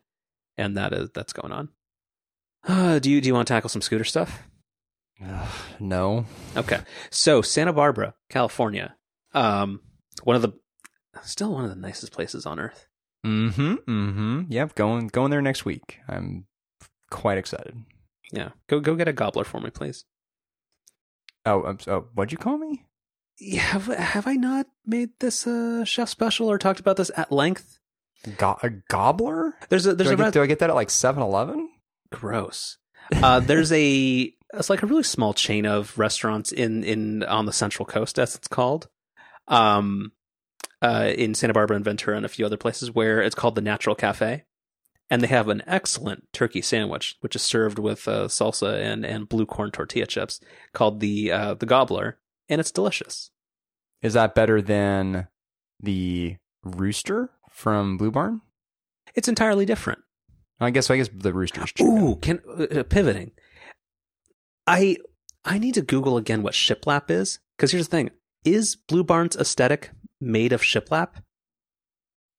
And that is that's going on. Uh, <sighs> do you do you want to tackle some scooter stuff? Ugh, <sighs> no. Okay, so Santa Barbara, California, um, one of the still one of the nicest places on earth. Mm-hmm. Mm-hmm. Yep. Going going there next week. I'm quite excited. Yeah, go go get a gobbler for me, please. Oh, um, oh what'd you call me? Yeah, have, have I not made this a chef special or talked about this at length? Go- a gobbler? There's a there's do, a I get, do I get that at like 7-Eleven? gross. Uh, there's a it's like a really small chain of restaurants in in on the Central Coast, as it's called, um, uh, in Santa Barbara and Ventura and a few other places where it's called the Natural Cafe, and they have an excellent turkey sandwich, which is served with uh, salsa and and blue corn tortilla chips, called the uh, the Gobbler, and it's delicious. Is that better than the rooster from Blue Barn? It's entirely different. I guess I guess the rooster's. Ooh, can uh, pivoting. I I need to Google again what shiplap is because here's the thing: is Blue Barn's aesthetic made of shiplap?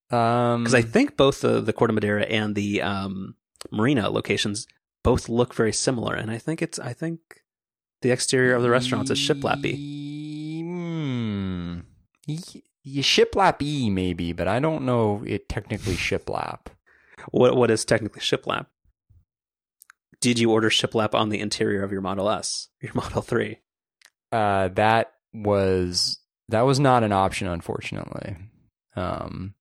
Um, Because I think both the the Corte Madera and the um, Marina locations both look very similar, and I think it's I think the exterior of the restaurants is shiplappy. Hmm. Y- y- shiplap-y maybe, but I don't know it technically shiplap. What what is technically shiplap? Did you order shiplap on the interior of your Model S, your <laughs> Model Three? Uh, that was that was not an option, unfortunately. Um,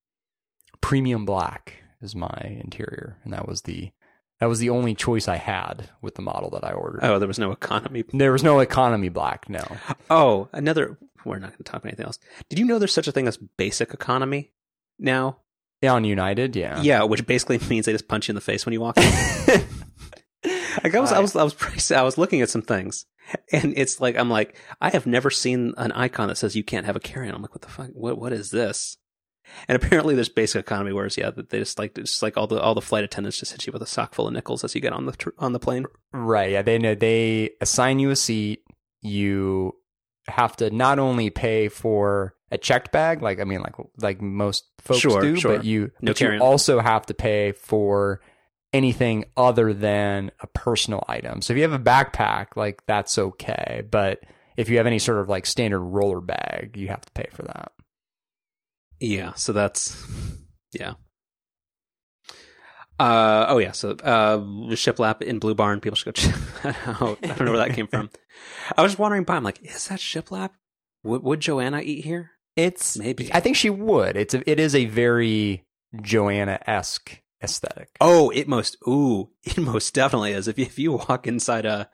premium black is my interior, and that was the that was the only choice I had with the model that I ordered. Oh, there was no economy There was no economy black. No. Oh, another. We're not going to talk about anything else. Did you know there's such a thing as basic economy now? Yeah, on United, yeah. Yeah, which basically <laughs> means they just punch you in the face when you walk in. <laughs> like I was, I was, I was, pretty- I was looking at some things, and it's like I'm like I have never seen an icon that says you can't have a carry-on. I'm like, what the fuck? What what is this? And apparently there's basic economy, whereas yeah, they just like just like all the all the flight attendants just hit you with a sock full of nickels as you get on the tr- on the plane. Right. Yeah. They know they assign you a seat. You have to not only pay for a checked bag, like I mean, like like most folks Sure, do, sure. but you No but you also have to pay for anything other than a personal item. So if you have a backpack, like that's okay, but if you have any sort of like standard roller bag, you have to pay for that. Yeah, so that's yeah. Uh oh yeah, so uh shiplap in Blue Barn, people should go check that out. I don't know where that came from. I was just wandering by, I'm like, is that shiplap? Would would Joanna eat here? It's Maybe. I think she would. It's a, it is a very Joanna esque aesthetic. Oh, it most ooh, <laughs> it most definitely is. If you, if you walk inside a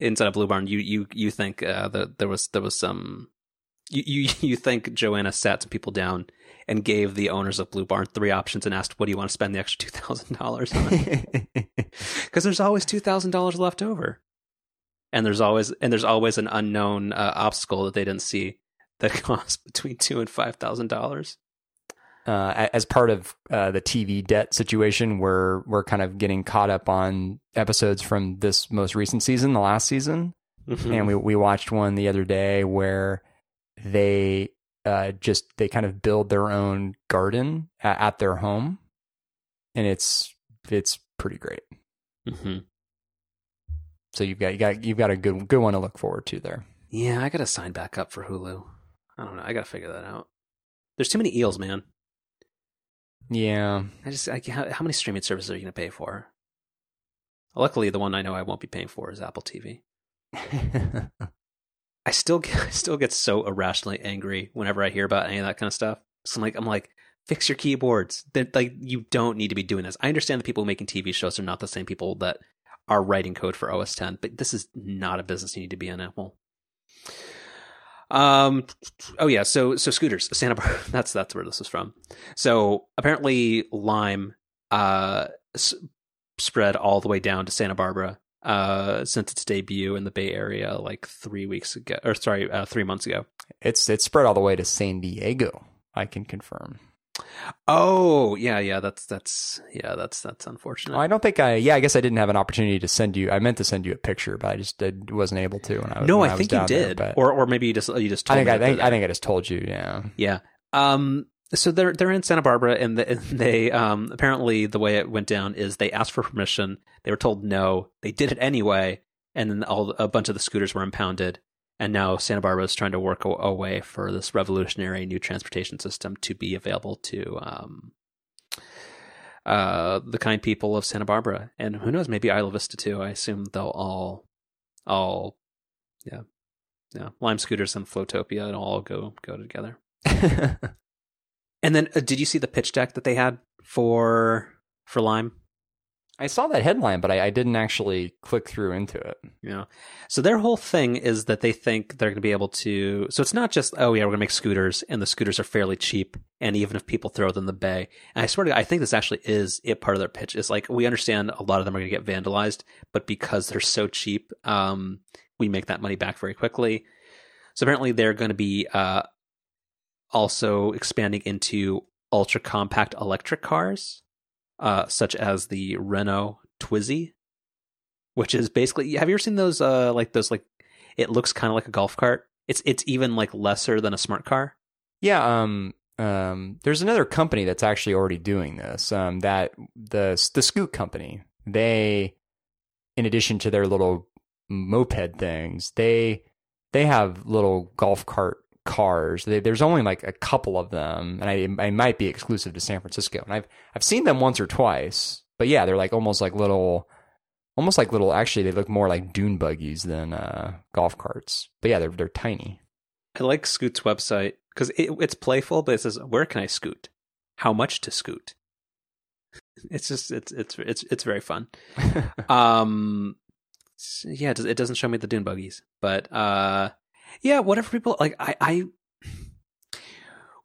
inside a Blue Barn, you you you think uh that there was there was some you, you <laughs> you think Joanna sat some people down and gave the owners of Blue Barn three options and asked, "What do you want to spend the extra two thousand dollars on?" <laughs> because there's always two thousand dollars left over, and there's always and there's always an unknown uh, obstacle that they didn't see that <laughs> costs between two and five thousand dollars. uh, as part of uh, the TV debt situation, we're we're kind of getting caught up on episodes from this most recent season, the last season, and we we watched one the other day where they uh, just they kind of build their own garden at, at their home, and it's it's pretty great. hmm So you've got you got you've got a good good one to look forward to there. Yeah, I gotta sign back up for Hulu. I don't know. I gotta figure that out. There's too many eels, man. Yeah, I just I, how, how many streaming services are you gonna pay for? Luckily, the one I know I won't be paying for is Apple TV. <laughs> I still get, <laughs> I still get so irrationally angry whenever I hear about any of that kind of stuff. So I'm like, I'm like, fix your keyboards. They're, like, you don't need to be doing this. I understand the people making TV shows are not the same people that are writing code for OS 10, but this is not a business you need to be in, Apple. Um. Oh yeah. So so scooters. Santa Barbara. <laughs> That's that's where this is from. So apparently Lime uh s- spread all the way down to Santa Barbara uh since its debut in the Bay Area like three weeks ago or sorry uh, three months ago. it's it's spread all the way to San Diego. I can confirm. Oh yeah yeah that's that's yeah that's that's unfortunate. I don't think I. Yeah, I guess I didn't have an opportunity to send you. I meant to send you a picture, but I just I wasn't able to. When I was, no, when I was think you there, did, but or or maybe you just you just I told think I me think I think I just told you. Yeah. Yeah. Um so they're they're in Santa Barbara, and, the, <laughs> and they um, apparently the way it went down is they asked for permission. They were told no. They did it anyway, and then all a bunch of the scooters were impounded. And now Santa Barbara is trying to work a, a way for this revolutionary new transportation system to be available to um, uh, the kind people of Santa Barbara, and who knows, maybe Isla Vista too. I assume they'll all, all, yeah, yeah, Lime scooters and Flotopia and all go go together. <laughs> And then, uh, did you see the pitch deck that they had for for Lime? I saw that headline, but I, I, didn't actually click through into it. Yeah. So their whole thing is that they think they're going to be able to. So it's not just oh yeah we're going to make scooters and the scooters are fairly cheap and even if people throw them in the bay. And I swear to God, I think this actually is it part of their pitch. Is like we understand a lot of them are going to get vandalized, but because they're so cheap, um, we make that money back very quickly. So apparently they're going to be uh, also expanding into ultra compact electric cars, uh, such as the Renault Twizy, which is basically. Have you ever seen those? Uh, like those like it looks kind of like a golf cart. It's it's even like lesser than a smart car. Yeah. Um. Um. There's another company that's actually already doing this. Um. That the the Scoot company. They, in addition to their little moped things, they they have little golf cart cars. They, there's only like a couple of them, and I, I might be exclusive to San Francisco. And I've I've seen them once or twice, but yeah, they're like almost like little, almost like little. Actually, they look more like dune buggies than uh, golf carts. But yeah, they're they're tiny. I like Scoot's website because it, it's playful, but it says, "Where can I scoot? How much to scoot?" It's just it's it's it's it's very fun. <laughs> um, yeah, it doesn't show me the dune buggies, but uh, yeah, whatever people like, I, I,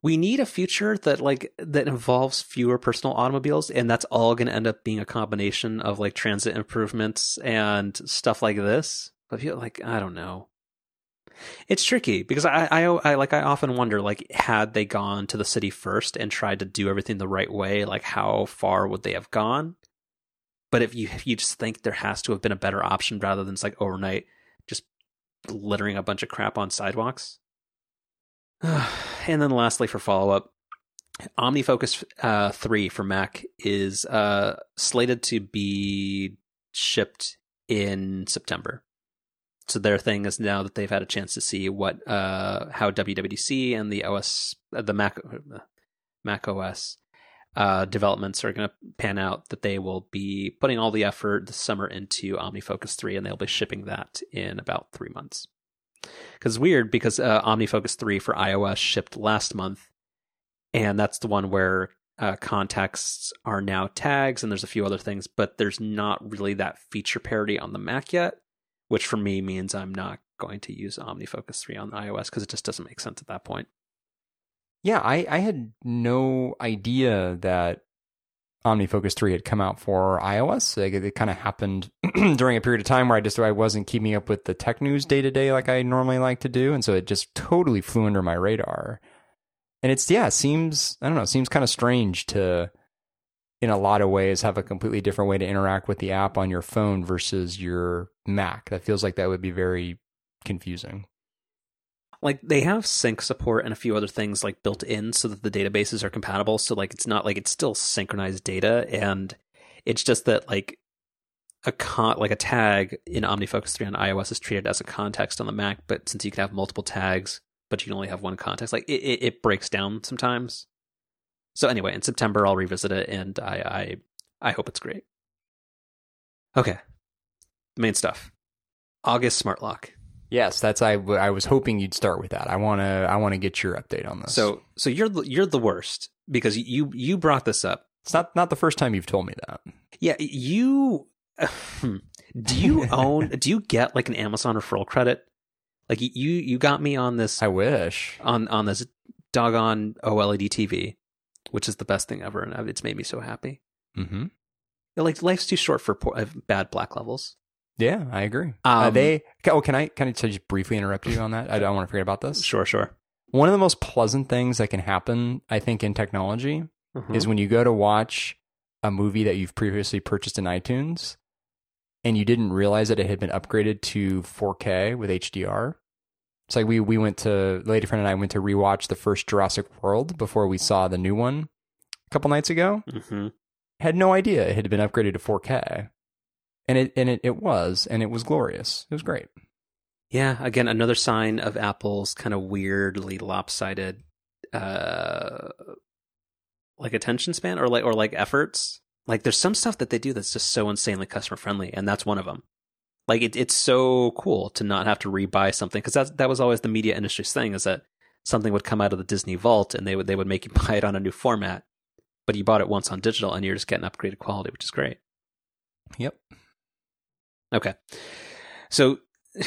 we need a future that like that involves fewer personal automobiles, and that's all going to end up being a combination of like transit improvements and stuff like this. But feel like I don't know. It's tricky because I, I, I like I often wonder like had they gone to the city first and tried to do everything the right way, like how far would they have gone? But if you if you just think there has to have been a better option rather than just like overnight littering a bunch of crap on sidewalks. <sighs> and then lastly, for follow up, OmniFocus uh, 3 for Mac is uh, slated to be shipped in September. So their thing is now that they've had a chance to see what uh, how WWDC and the OS uh, the Mac uh, Mac OS uh, developments are going to pan out, that they will be putting all the effort this summer into OmniFocus 3, and they'll be shipping that in about three months. Because weird, because uh, OmniFocus 3 for iOS shipped last month, and that's the one where uh, contexts are now tags, and there's a few other things, but there's not really that feature parity on the Mac yet, which for me means I'm not going to use OmniFocus 3 on iOS because it just doesn't make sense at that point. Yeah, I, I had no idea that OmniFocus 3 had come out for iOS. Like, it kind of happened <clears throat> during a period of time where I just I wasn't keeping up with the tech news day to day like I normally like to do, and so it just totally flew under my radar. And it's yeah, it seems I don't know, it seems kind of strange to in a lot of ways have a completely different way to interact with the app on your phone versus your Mac. That feels like that would be very confusing like they have sync support and a few other things like built in so that the databases are compatible. So like it's not like it's still synchronized data. And it's just that like a con like a tag in OmniFocus 3 on iOS is treated as a context on the Mac. But since you can have multiple tags but you can only have one context like it, it, it breaks down sometimes. So anyway in September I'll revisit it and I I I hope it's great. Okay. The main stuff. August smart lock Yes, that's I. I was hoping you'd start with that. I want to. I want to get your update on this. So, so you're the, you're the worst because you you brought this up. It's not not the first time you've told me that. Yeah, you. <laughs> do you own? <laughs> do you get like an Amazon referral credit? Like you you got me on this. I wish on on this doggone OLED TV, which is the best thing ever, and it's made me so happy. Mm-hmm. Like life's too short for poor, bad black levels. Yeah, I agree. Uh, um, uh, they oh, can I can I just briefly interrupt you on that? I don't want to forget about this. Sure, sure. One of the most pleasant things that can happen, I think, in technology mm-hmm. is when you go to watch a movie that you've previously purchased in iTunes and you didn't realize that it had been upgraded to 4K with HDR. It's like we we went to lady friend and I went to rewatch the first Jurassic World before we saw the new one a couple nights ago. Mm-hmm. Had no idea it had been upgraded to 4K, and it and it, it was, and it was glorious. It was great. Yeah, again, another sign of Apple's kind of weirdly lopsided, uh, like attention span or like or like efforts. Like, there's some stuff that they do that's just so insanely customer friendly, and that's one of them. Like, it, it's so cool to not have to rebuy something because that that was always the media industry's thing is that something would come out of the Disney vault and they would they would make you <laughs> buy it on a new format, but you bought it once on digital and you're just getting upgraded quality, which is great. Yep. Okay, so <sighs>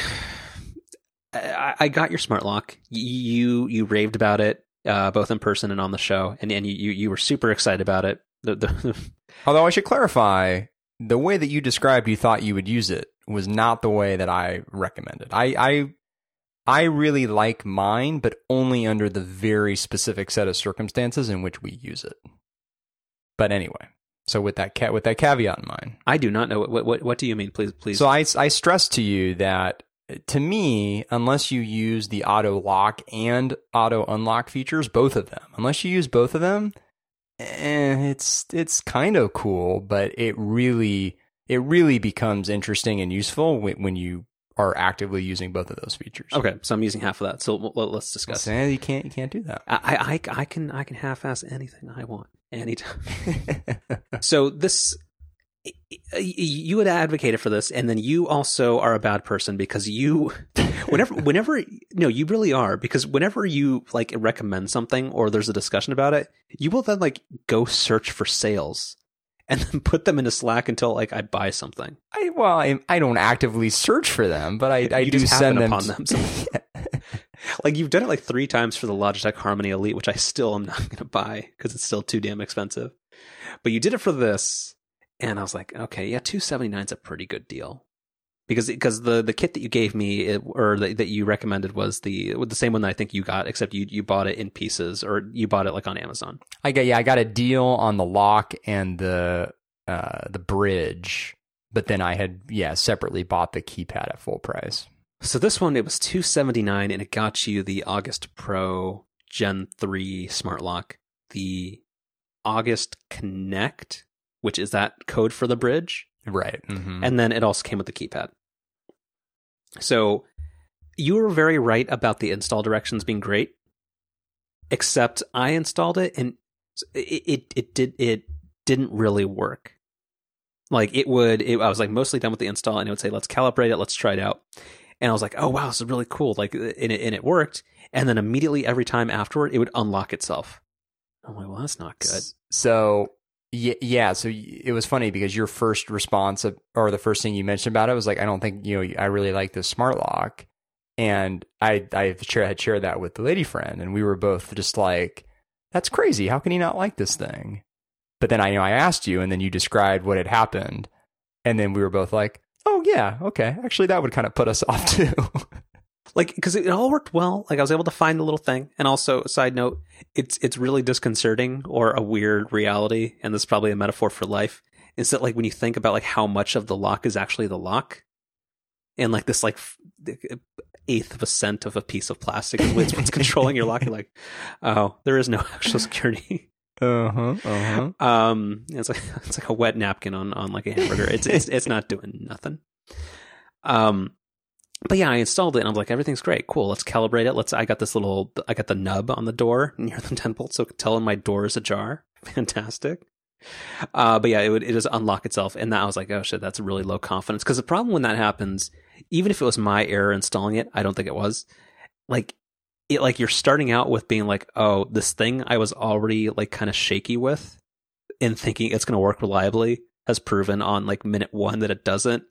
I, I got your smart lock. You you raved about it uh, both in person and on the show, and and you you were super excited about it. The, the <laughs> Although I should clarify, the way that you described you thought you would use it was not the way that I recommended. I I I really like mine, but only under the very specific set of circumstances in which we use it. But anyway, so with that ca- with that caveat in mind, I do not know what what what do you mean? Please please. so I I stress to you that to me, unless you use the auto lock and auto unlock features, both of them, unless you use both of them, eh, it's it's kind of cool, but it really it really becomes interesting and useful when, when you are actively using both of those features. okay, so I'm using half of that. So let's discuss. So you can't you can't do that. I, I I can I can half-ass anything I want anytime. <laughs> so this you had advocated for this and then you also are a bad person because you <laughs> whenever whenever no you really are because whenever you like recommend something or there's a discussion about it you will then like go search for sales and then <laughs> put them into slack until like i buy something I well I, I don't actively search for them, but I I do send them. upon them like you've done it like three times for the logitech harmony elite which i still am <laughs> not going to buy because it's still too damn expensive. But you did it for this and i was like okay yeah 279 is a pretty good deal. Because because the the kit that you gave me it, or that that you recommended was the the same one that i think you got except you you bought it in pieces or you bought it like on amazon. I got yeah, I got a deal on the lock and the uh the bridge, but then I had yeah separately bought the keypad at full price. So this one it was 279 and it got you the August Pro Gen 3 smart lock, the August Connect, which is that code for the bridge, Right. Mm-hmm. and then it also came with the keypad. So you were very right about the install directions being great. Except I installed it and it it, it did it didn't really work. Like it would it, I was like mostly done with the install and it would say let's calibrate it, let's try it out. And I was like, "Oh wow, this is really cool." Like and it, and it worked. And then immediately every time afterward it would unlock itself. I'm like, "Well, that's not good." So yeah, yeah. So it was funny because your first response or the first thing you mentioned about it was like, I don't think you know, I really like this smart lock, and I I had shared that with the lady friend, and we were both just like, that's crazy. How can he not like this thing? But then I you know I asked you, and then you described what had happened, and then we were both like, oh yeah, okay, actually that would kind of put us <laughs> off too. like because it all worked well. Like i was able to find the little thing. And also side note it's it's really disconcerting or a weird reality and this is probably a metaphor for life is that like when you think about like how much of the lock is actually the lock and like this like uh, eighth of a cent of a piece of plastic is what's what's <laughs> controlling your lock you're like oh there is no <laughs> actual security uh huh. Uh huh. um it's like <laughs> it's like a wet napkin on on like a hamburger. It's it's it's not doing nothing. Um but yeah i installed it and i'm like everything's great. Cool. Let's calibrate it. Let's i got this little i got the nub on the door <laughs> near the 10 bolt so it can tell when my door is ajar. <laughs> Fantastic. Uh but yeah it would it just unlock itself. And that i was like oh shit that's really low confidence. Because the problem when that happens even if it was my error installing it i don't think it was like it like you're starting out with being like, oh, this thing I was already like kind of shaky with and thinking it's going to work reliably has proven on like minute one that it doesn't.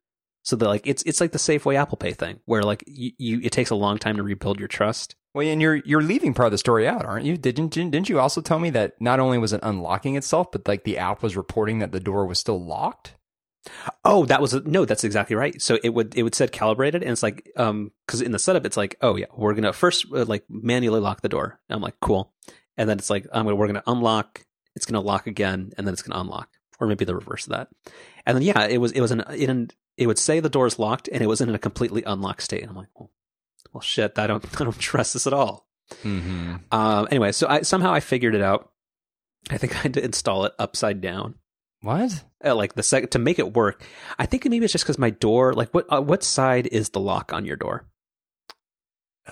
So that like it's it's like the Safeway Apple Pay thing where like you, you it takes a long time to rebuild your trust. Well, and you're you're leaving part of the story out, aren't you? Didn't didn't didn't you also tell me that not only was it unlocking itself, but like the app was reporting that the door was still locked? Oh, that was a, no, that's exactly right. So it would it would said calibrated, and it's like um because in the setup it's like oh yeah we're gonna first uh, like manually lock the door. And I'm like cool, and then it's like I'm gonna we're gonna unlock. It's gonna lock again, and then it's gonna unlock, or maybe the reverse of that. And then yeah, it was it was an in it would say the door is locked, and it was in a completely unlocked state. And I'm like, well, well, shit, I don't <laughs> I don't trust this at all. Mm-hmm. Um, anyway, so I somehow I figured it out. I think <laughs> I had to install it upside down. What? Uh, like the sec- to make it work. I think maybe it's just because my door. Like what uh, what side is the lock on your door?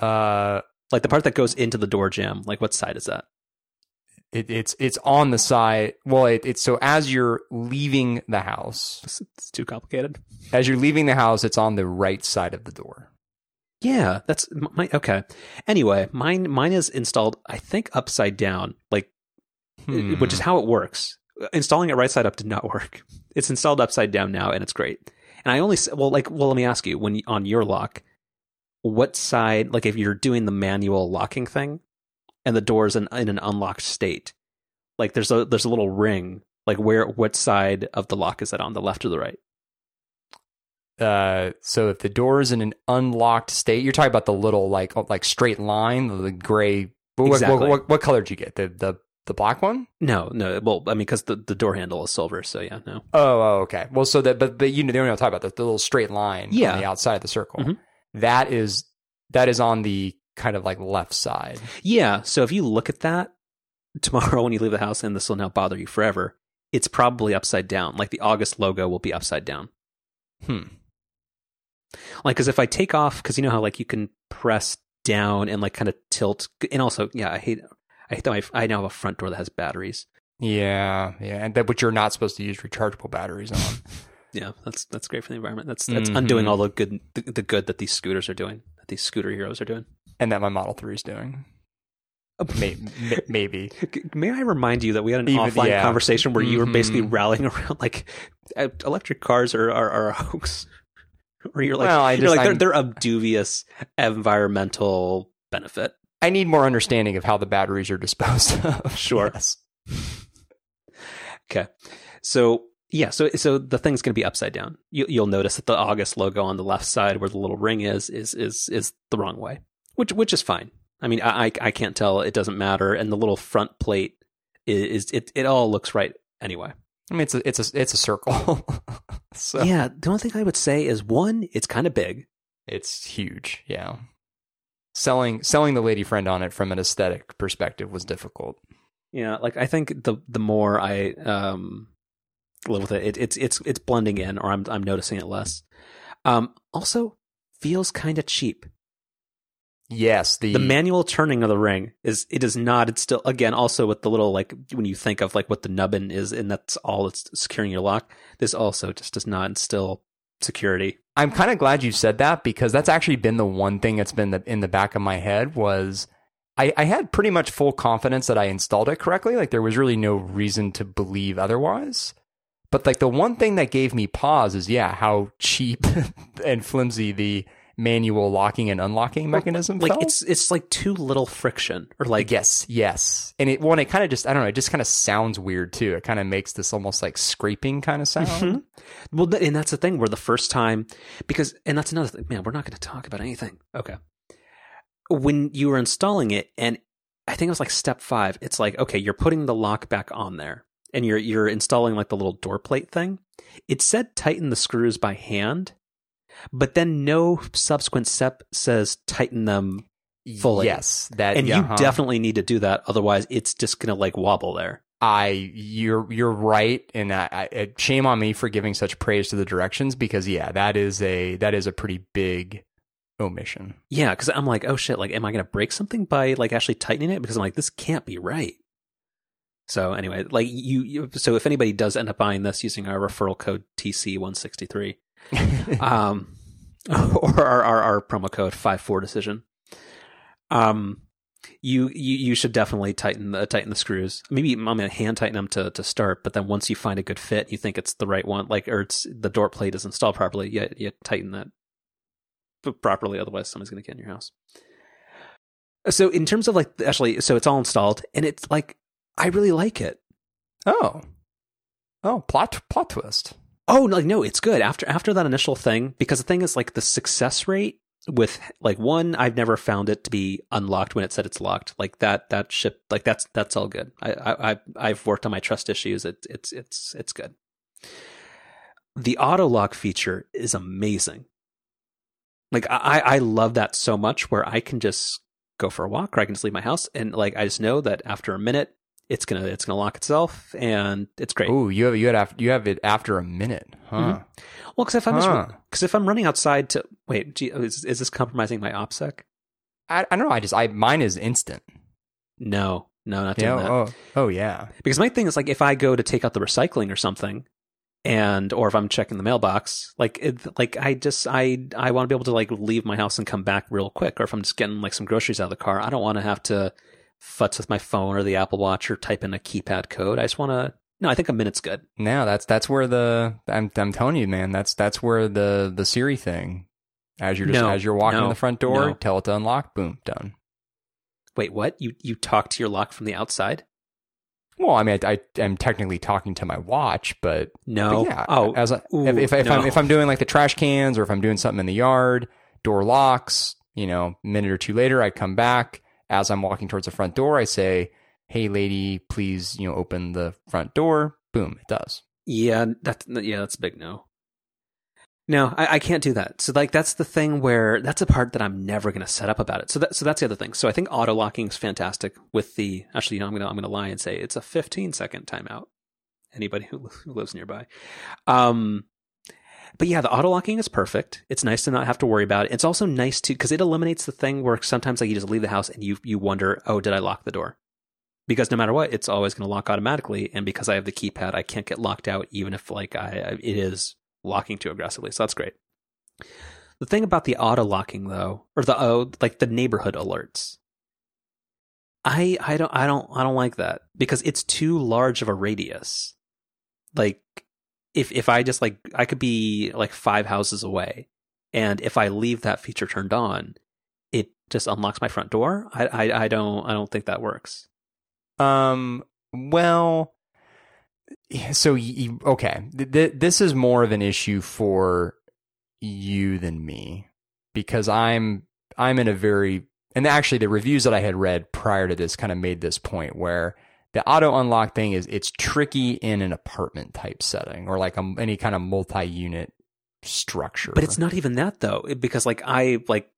Uh, Like the part that goes into the door jamb. Like what side is that? it, it's it's on the side. Well, it, it's so as you're leaving the house, <laughs> It's, it's too complicated. as you're leaving the house, it's on the right side of the door. Yeah, that's my okay. Anyway, mine mine is installed. I think upside down. Like Hmm. which is how it works. Installing it right side up did not <laughs> work. It's installed upside down now, and it's great. And I only well, like, well, let me ask you: when on your lock, what side? Like, if you're doing the manual locking thing, and the door's in, in an unlocked state, like there's a there's a little ring. Like, where what side of the lock is that on? The left or the right? Uh, so if the door is in an unlocked state, you're talking about the little like like straight line, the gray. What, Exactly. what, what, what color did you get? The the the black one? No, no. Well, I mean, because the, the door handle is silver, so yeah, no. Oh, oh, okay. Well, so that but but you know, I'm talk about the, the little straight line Yeah. on the outside of the circle. Mhm. That is that is on the kind of like left side. Yeah. So if you look at that <laughs> tomorrow when you leave the house, and this will now bother you forever, it's probably upside down. Like the August logo will be upside down. Hmm. Like, because if I take off, because you know how like you can press down and like kind of tilt, and also, yeah, I hate, I that I, I now have a front door that has batteries. Yeah, yeah, and that but you're not supposed to use rechargeable batteries on. <laughs> Yeah, that's that's great for the environment. That's that's undoing Mhm. all the good the, the good that these scooters are doing, that these scooter heroes are doing. and that my Model 3 is doing. May, may, maybe. <laughs> May I remind you that we had an Even- offline yeah. conversation where you were basically Mhm. rallying <laughs> around like uh, electric cars are, are, are a hoax. Where you're like, Well, I you're just- like they're, they're of dubious environmental benefit. I need more understanding of how the batteries are disposed <laughs> of. Sure. Yes. Okay, so yeah, so so the thing's going to be upside down. You, you'll notice that the August logo on the left side, where the little ring is, is is is the wrong way, which which is fine. I mean, I I, I can't tell; it doesn't matter. And the little front plate is, is it it all looks right anyway. I mean, it's a it's a it's a circle. <laughs> so Yeah, the only thing I would say is one, it's kind of big. it's huge. Yeah. Selling selling the lady friend on it from an aesthetic perspective was difficult. Yeah, like I think the the more I um live with it, it it's it's it's blending in, or I'm I'm noticing it less. Um, also feels kind of cheap. Yes, the, The manual turning of the ring is it is not. It's still again also with the little like when you think of like what the nubbin is, and that's all it's securing your lock. This also just does not instill security. I'm kind of glad you said that because that's actually been the one thing that's been the, in the back of my head was I, I had pretty much full confidence that I installed it correctly. Like there was really no reason to believe otherwise. But like the one thing that gave me pause is yeah, how cheap <laughs> and flimsy the manual locking and unlocking mechanism Like felt. it's it's like too little friction, or like yes, yes. And it one it kind of just I don't know, it just kind of sounds weird too. It kind of makes this almost like scraping kind of sound. Mhm. Well, and that's the thing where the first time, because, and that's another thing, man, we're not going to talk about anything. Okay. When you were installing it, and I think it was like step five, it's like, okay, you're putting the lock back on there and you're, you're installing like the little door plate thing. It said tighten the screws by hand, but then no subsequent step says tighten them. Fully. Yes, that And yeah, you huh. definitely need to do that. Otherwise, it's just going to like wobble there. I you're you're right, and I, I shame on me for giving such praise to the directions because yeah, that is a that is a pretty big omission. Yeah, because I'm like, oh shit, like, am I going to break something by like actually tightening it? Because I'm like, this can't be right. So anyway, like you, you so if anybody does end up buying this using our referral code TC163, <laughs> um, <laughs> or our, our, our promo code five four decision, um, you, you you should definitely tighten the tighten the screws. Maybe I'm gonna hand tighten them to to start, but then once you find a good fit, you think it's the right one, like or it's the door plate is installed properly, you you tighten that properly. Otherwise, someone's gonna get in your house. So in terms of like actually, so it's all installed, and it's like I really like it. oh, oh, plot plot twist. Oh, like no, it's good. After after that initial thing because the thing is like the success rate with like one I've never found it to be unlocked when it said it's locked. Like that that ship like that's that's all good. I I I- I've worked on my trust issues. It, it's it's it's good. The auto lock feature is amazing. Like I, I love that so much where I can just go for a walk or I can just leave my house and like I just know that after a minute it's gonna it's gonna lock itself and it's great. Oh, you have you had after, you have it after a minute, huh? Mhm. Well, because if I'm Huh. because if I'm running outside to wait, gee, is, is this compromising my OPSEC? I, I don't know. I just I mine is instant. No, no, not Yeah. doing that. Oh, oh yeah. Because my thing is like if I go to take out the recycling or something, and or if I'm checking the mailbox, like it, like I just I I want to be able to like leave my house and come back real quick. Or if I'm just getting like some groceries out of the car, I don't want to have to futz with my phone or the Apple Watch or type in a keypad code. I just want to. No, I think a minute's good. No, that's that's where the I'm I'm telling you, man. That's that's where the the Siri thing. As you're just No, as you're walking no, in the front door, no. tell it to unlock. Boom, done. Wait, what? You you talk to your lock from the outside? Well, I mean, I, I am technically talking to my watch, but, No. but yeah. Oh, as I, ooh, if if, if I'm if I'm doing like the trash cans or if I'm doing something in the yard, door locks. You know, a minute or two later, I come back. As I'm walking towards the front door, I say, "Hey, lady, please, you know, open the front door." Boom, it does. Yeah, that's yeah, that's a big no. No, I, I can't do that. So like that's the thing where that's a part that I'm never going to set up about it. So that so that's the other thing. So I think auto locking is fantastic with the actually you know I'm gonna I'm gonna lie and say it's a 15 second timeout. Anybody who, who lives nearby, um, but yeah, the auto locking is perfect. It's nice to not have to worry about it. It's also nice to because it eliminates the thing where sometimes like you just leave the house and you you wonder oh did I lock the door because no matter what, it's always going to lock automatically. And because I have the keypad, I can't get locked out, even if like I, it is locking too aggressively. So that's great. The thing about the auto locking though, or the oh, like the neighborhood alerts, I I don't I don't I don't like that because it's too large of a radius. Like if if I just like I could be like five houses away, and if I leave that feature turned on, it just unlocks my front door. I I, I don't I don't think that works. Um. Well. So y- y- okay, th- this is more of an issue for you than me because I'm I'm in a very and actually the reviews that I had read prior to this kind of made this point where the auto unlock thing is it's tricky in an apartment type setting or like a, any kind of multi-unit structure. But it's not even that though, because like I like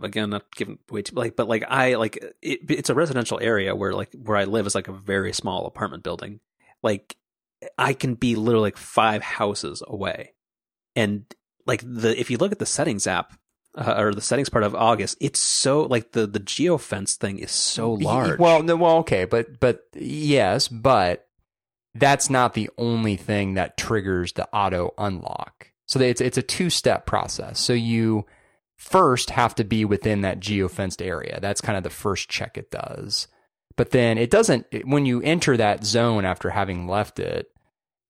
again not giving way too like, but like I like it, it's a residential area where like where I live is like a very small apartment building. Like I can be literally like five houses away, and like the if you look at the settings app uh, or the settings part of August, it's so like the the geofence thing is so large. Well, no, well, okay, but but yes, but that's not the only thing that triggers the auto unlock. So it's it's a two step process. So you first have to be within that geofenced area. That's kind of the first check it does. But then it doesn't when you enter that zone after having left it.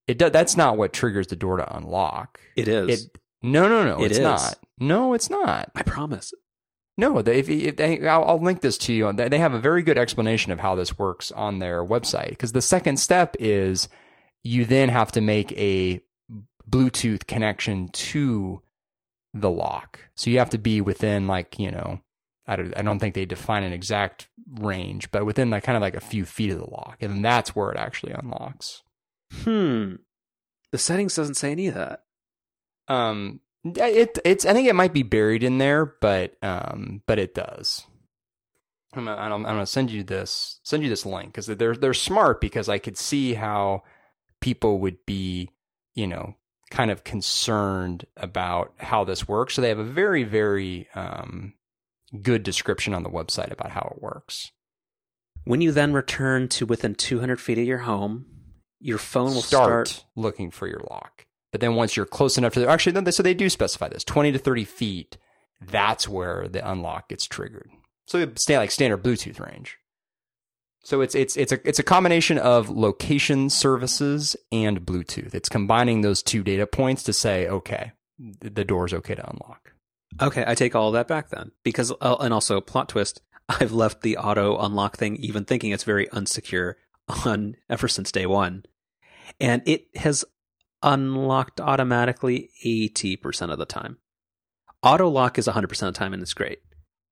It do, that's not what triggers the door to unlock. it is. It no no no It it's is. not. No, it's not. I promise. No, they, if, if they, I'll, I'll link this to you. They have a very good explanation of how this works on their website. Because the second step is you then have to make a Bluetooth connection to the lock. So you have to be within like you know, I don't, I don't think they define an exact range, but within like kind of like a few feet of the lock, and that's where it actually unlocks. Hmm. The settings doesn't say any of that. Um, it it's I think it might be buried in there, but um, but it does. I'm gonna, I'm gonna send you this send you this link because they're they're smart because I could see how people would be you know kind of concerned about how this works. So they have a very very um, good description on the website about how it works. When you then return to within 200 feet of your home, your phone will start, start looking for your lock. But then once you're close enough to the, actually, so they do specify this 20 to 30 feet. That's where the unlock gets triggered. So like standard Bluetooth range. So it's it's it's a it's a combination of location services and Bluetooth. It's combining those two data points to say, okay, the door's okay to unlock. Okay, I take all that back then. Because, uh, and also, plot twist, I've left the auto unlock thing, even thinking it's very unsecure, on ever since day one. And it has unlocked automatically 80% of the time. Auto lock is 100% of the time, and it's great.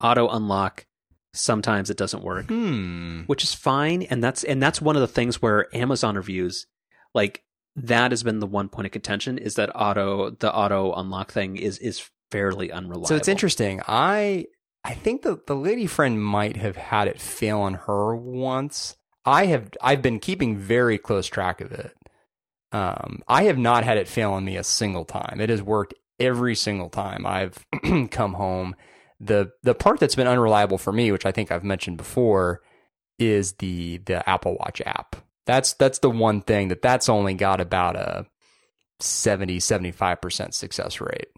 Auto unlock, sometimes it doesn't work. Hmm. which is fine and that's and that's one of the things where amazon reviews like that has been the one point of contention is that auto the auto unlock thing is is fairly unreliable. So it's interesting. I I think the the lady friend might have had it fail on her once. I have I've been keeping very close track of it. Um, I have not had it fail on me a single time. It has worked every single time I've <clears throat> come home. The the part that's been unreliable for me, which I think I've mentioned before, is the the Apple Watch app. That's that's the one thing that that's only got about a 70 75% success rate.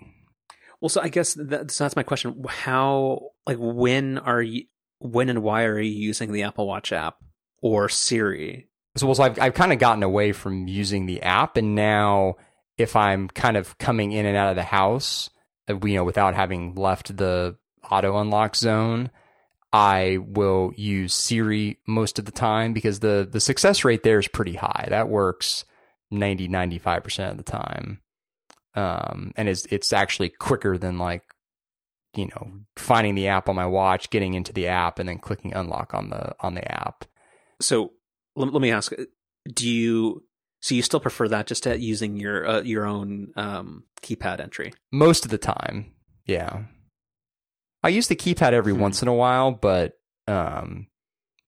Well, so I guess that, so that's my question. How, like, when are you, when and why are you using the Apple Watch app or Siri? So, well, so I've, I've kind of gotten away from using the app. And now, if I'm kind of coming in and out of the house, uh, you know, without having left the auto unlock zone, I will use Siri most of the time because the, the success rate there is pretty high. That works 90, 95% of the time um, and it's it's actually quicker than like you know finding the app on my watch, getting into the app, and then clicking unlock on the on the app. So let, let me ask: Do you so you still prefer that just to using your uh, your own um, keypad entry? Most of the time, yeah. I use the keypad every hmm. once in a while, but um,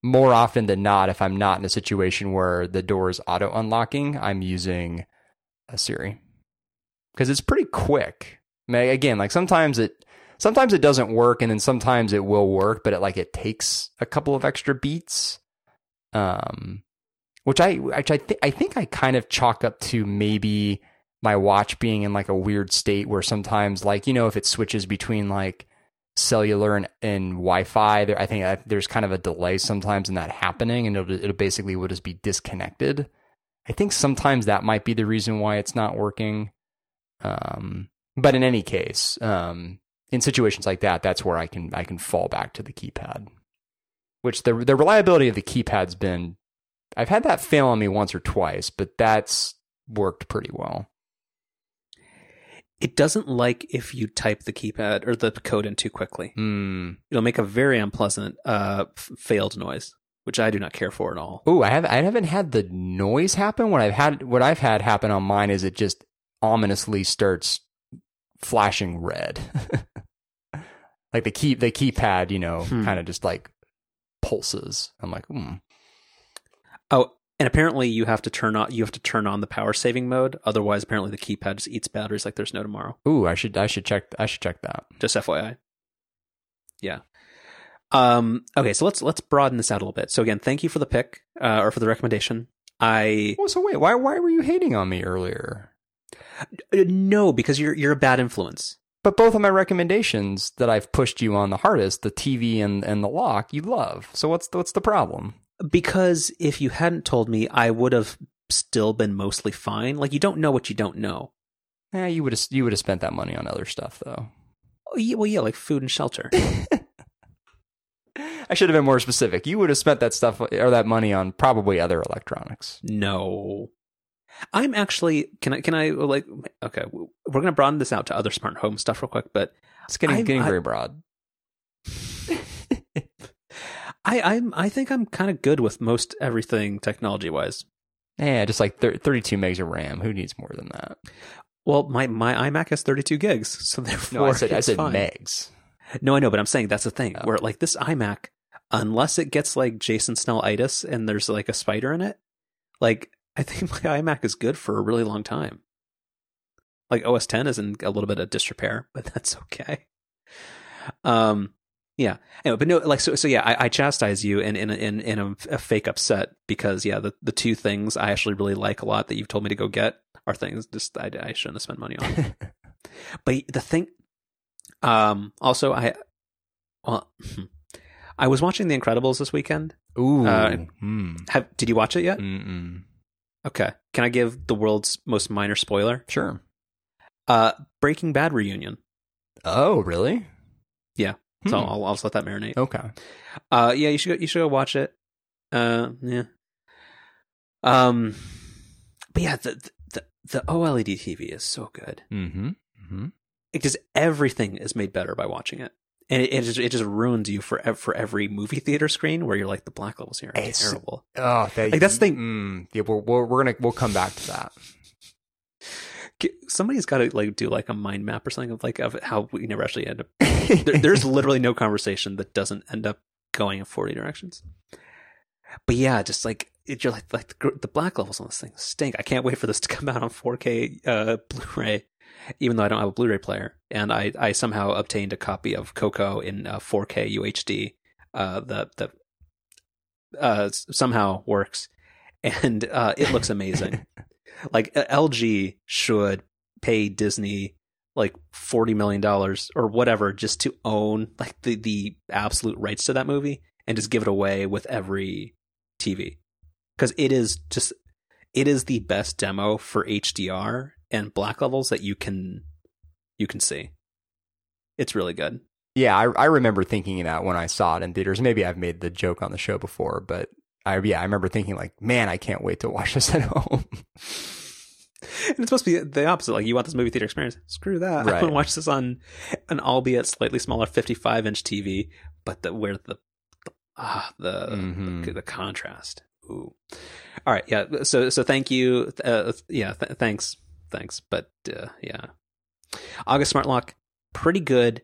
more often than not, if I'm not in a situation where the door is auto unlocking, I'm using a Siri because it's pretty quick. I mean, again, like sometimes it sometimes it doesn't work, and then sometimes it will work, but it like it takes a couple of extra beats. Um, which I which I think I think I kind of chalk up to maybe my watch being in like a weird state where sometimes like you know if it switches between like cellular and, and Wi-Fi, there, I think there's kind of a delay sometimes in that happening, and it'll, it'll basically will just be disconnected. I think sometimes that might be the reason why it's not working. Um, but in any case, um, in situations like that, that's where I can I can fall back to the keypad. Which the the reliability of the keypad's been I've had that fail on me once or twice, but that's worked pretty well. It doesn't like if you type the keypad or the code in too quickly. Mm. It'll make a very unpleasant uh, f- failed noise, which I do not care for at all. Oh, I have I haven't had the noise happen. What I've had what I've had happen on mine is it just ominously starts flashing red. <laughs> like the key the keypad, you know, hmm. kind of just like pulses. I'm like, hmm. Oh, and apparently you have to turn on you have to turn on the power saving mode. Otherwise, apparently the keypad just eats batteries like there's no tomorrow. Ooh, I should I should check I should check that. Just FYI. Yeah. Um. Okay, so let's let's broaden this out a little bit. So again, thank you for the pick uh, or for the recommendation. I. Oh, so wait, why why were you hating on me earlier? Uh, no, because you're you're a bad influence. But both of my recommendations that I've pushed you on the hardest, the TV and, and the lock, you love. So what's the, what's the problem? Because if you hadn't told me, I would have still been mostly fine. Like you don't know what you don't know. Yeah, you would have you would have spent that money on other stuff though. Oh, yeah, well, yeah, like food and shelter. <laughs> I should have been more specific. You would have spent that stuff or that money on probably other electronics. No. I'm actually can I can I like okay we're gonna broaden this out to other smart home stuff real quick, but it's getting I'm, getting very broad. <laughs> I I'm I think I'm kind of good with most everything technology wise. Yeah, just like 32 megs of RAM. Who needs more than that? Well, my my iMac has 32 gigs, so therefore <laughs> no, I said I said fine. megs. No, I know, but I'm saying that's the thing oh. where like this iMac, unless it gets like Jason Snell itis and there's like a spider in it, like I think <laughs> my iMac is good for a really long time. Like OS 10 is in a little bit of disrepair, <laughs> but that's okay. Um, yeah. Anyway, but no, like so. So yeah, I, I chastise you in in in, in a, a, fake upset because yeah, the the two things I actually really like a lot that you've told me to go get are things just I, I shouldn't have spent money on. <laughs> but the thing, um, also I, well, I was watching The Incredibles this weekend. Ooh, uh, hmm. have, did you watch it yet? Mm-mm. Okay. Can I give the world's most minor spoiler? Sure. Uh, Breaking Bad reunion. Oh, really? Yeah. So hmm. I'll, I'll just let that marinate. Okay. Uh, yeah, you should go, you should go watch it. Uh, yeah. Um, but yeah, the the the OLED TV is so good. Mm-hmm. Mm-hmm. It just everything is made better by watching it and it, it, just it just ruins you for for every movie theater screen where you're like the black levels here are it's, terrible. Oh, that, like that's the thing. Mm, yeah, we're, we're we're gonna we'll come back to that somebody's got to like do like a mind map or something of like of how we never actually end up. <laughs> there, there's literally no conversation that doesn't end up going in 40 directions. But yeah, just like it, you're like like the, the black levels on this thing stink. I can't wait for this to come out on 4K uh, Blu-ray, even though I don't have a Blu-ray player. And I I somehow obtained a copy of Coco in uh, 4K UHD. Uh, the the uh, somehow works, and uh, it looks amazing. <laughs> like LG should pay Disney like forty million dollars or whatever just to own like the the absolute rights to that movie and just give it away with every TV because it is just it is the best demo for HDR and black levels that you can you can see. It's really good. Yeah, I, I remember thinking that when I saw it in theaters. Maybe I've made the joke on the show before, but I yeah, I remember thinking like, man, I can't wait to watch this at home. <laughs> and it's supposed to be the opposite. Like you want this movie theater experience. Screw that. Right. I want to watch this on an albeit slightly smaller 55 inch TV, but the, where the ah the, mm-hmm. the, the contrast. Ooh. All right. Yeah. So so thank you. Uh, yeah. Th- thanks. Thanks. But uh, yeah. August Smart Lock, pretty good.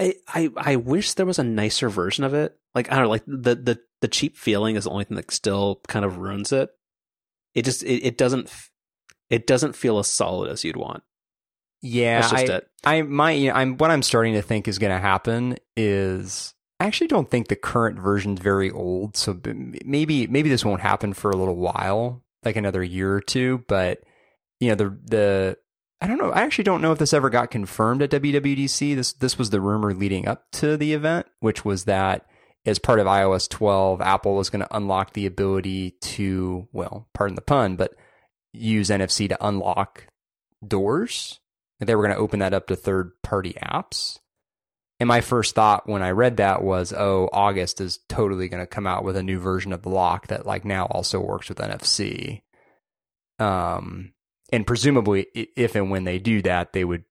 I, I I wish there was a nicer version of it. Like I don't know, like the the the cheap feeling is the only thing that still kind of ruins it. It just it, it doesn't it doesn't feel as solid as you'd want. Yeah, I, it. I my you know, I'm what I'm starting to think is going to happen is I actually don't think the current version's very old, so maybe maybe this won't happen for a little while, like another year or two. But you know the the I don't know. I actually don't know if this ever got confirmed at WWDC. This this was the rumor leading up to the event, which was that as part of iOS 12, Apple was going to unlock the ability to, well, pardon the pun, but use NFC to unlock doors. They were going to open that up to third party apps. And my first thought when I read that was, oh, August is totally going to come out with a new version of the lock that like now also works with NFC. Um, and presumably, if and when they do that, they would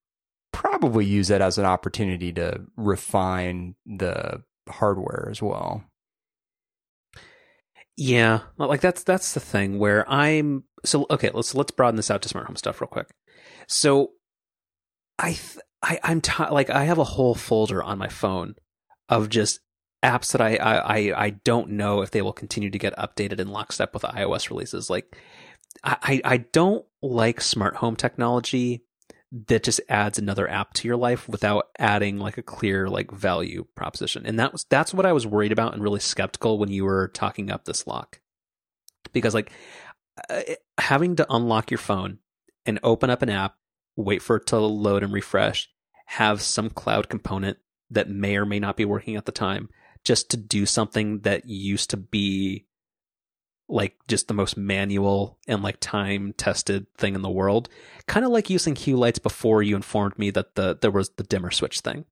probably use that as an opportunity to refine the hardware as well. Yeah, like that's that's the thing where I'm so okay. Let's let's broaden this out to smart home stuff real quick. So, I th- I I'm t- like I have a whole folder on my phone of just apps that I, I I don't know if they will continue to get updated in lockstep with iOS releases. Like I, I don't like smart home technology that just adds another app to your life without adding like a clear like value proposition. And that was that's what I was worried about and really skeptical when you were talking up this lock. Because like uh, having to unlock your phone and open up an app, wait for it to load and refresh, have some cloud component that may or may not be working at the time just to do something that used to be like just the most manual and like time tested thing in the world. Kind of like using hue lights before you informed me that the there was the dimmer switch thing.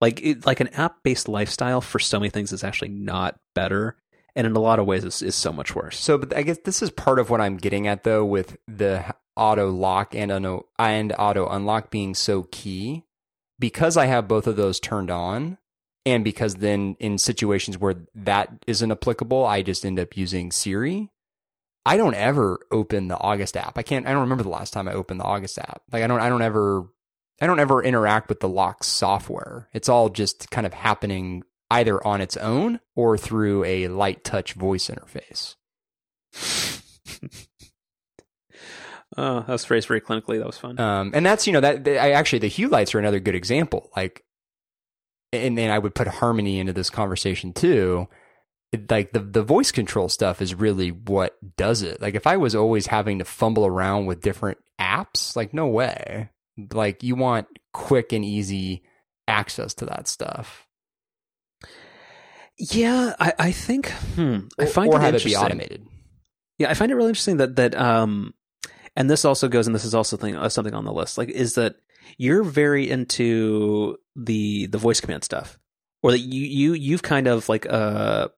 Like it, like an app based lifestyle for so many things is actually not better, and in a lot of ways is is so much worse. So, but I guess this is part of what I'm getting at though with the auto lock and auto and auto unlock being so key because I have both of those turned on and because then in situations where that isn't applicable, I just end up using Siri. I don't ever open the August app. I can't. I don't remember the last time I opened the August app. Like I don't. I don't ever. I don't ever interact with the lock software. It's all just kind of happening either on its own or through a light touch voice interface. <laughs> oh, that was phrased very clinically. That was fun. Um, and that's you know that I actually the hue lights are another good example. Like and then I would put harmony into this conversation too. It, like the the voice control stuff is really what does it. Like if I was always having to fumble around with different apps, like no way. Like you want quick and easy access to that stuff. Yeah, I, I think hmm, I find or, or it have it be automated. Yeah, I find it really interesting that that um, and this also goes, and this is also thing, uh, something on the list. Like, is that you're very into the the voice command stuff, or that you you you've kind of like uh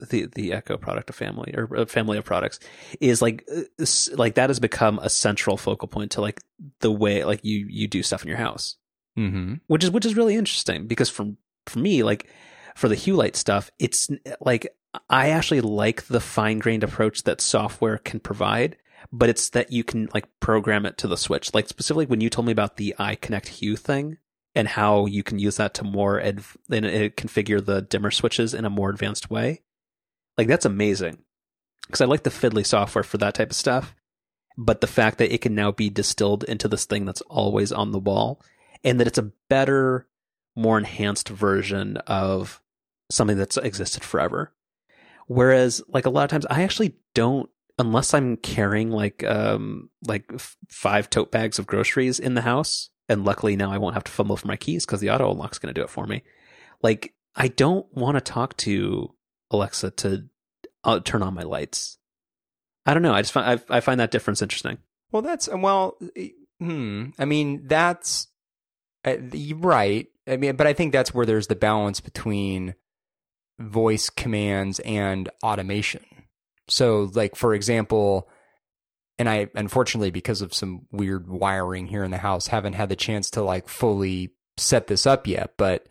the the Echo product of family or a family of products is like uh, like that has become a central focal point to like the way like you you do stuff in your house, mm-hmm. which is which is really interesting because for for me like for the Hue Light stuff, it's like I actually like the fine grained approach that software can provide but it's that you can like program it to the switch. Like specifically when you told me about the iConnect Hue thing and how you can use that to more and configure the dimmer switches in a more advanced way. Like that's amazing because I like the fiddly software for that type of stuff. But the fact that it can now be distilled into this thing that's always on the wall and that it's a better, more enhanced version of something that's existed forever. Whereas, like a lot of times, I actually don't, unless I'm carrying like um like f- five tote bags of groceries in the house, and luckily now I won't have to fumble for my keys because the auto unlock's going to do it for me. Like I don't want to talk to Alexa to uh, turn on my lights. I don't know. I just find I, I find that difference interesting. Well, that's well, hmm. I mean, that's uh, right. I mean, but I think that's where there's the balance between voice commands and automation. So, like for example, and I unfortunately because of some weird wiring here in the house haven't had the chance to like fully set this up yet, but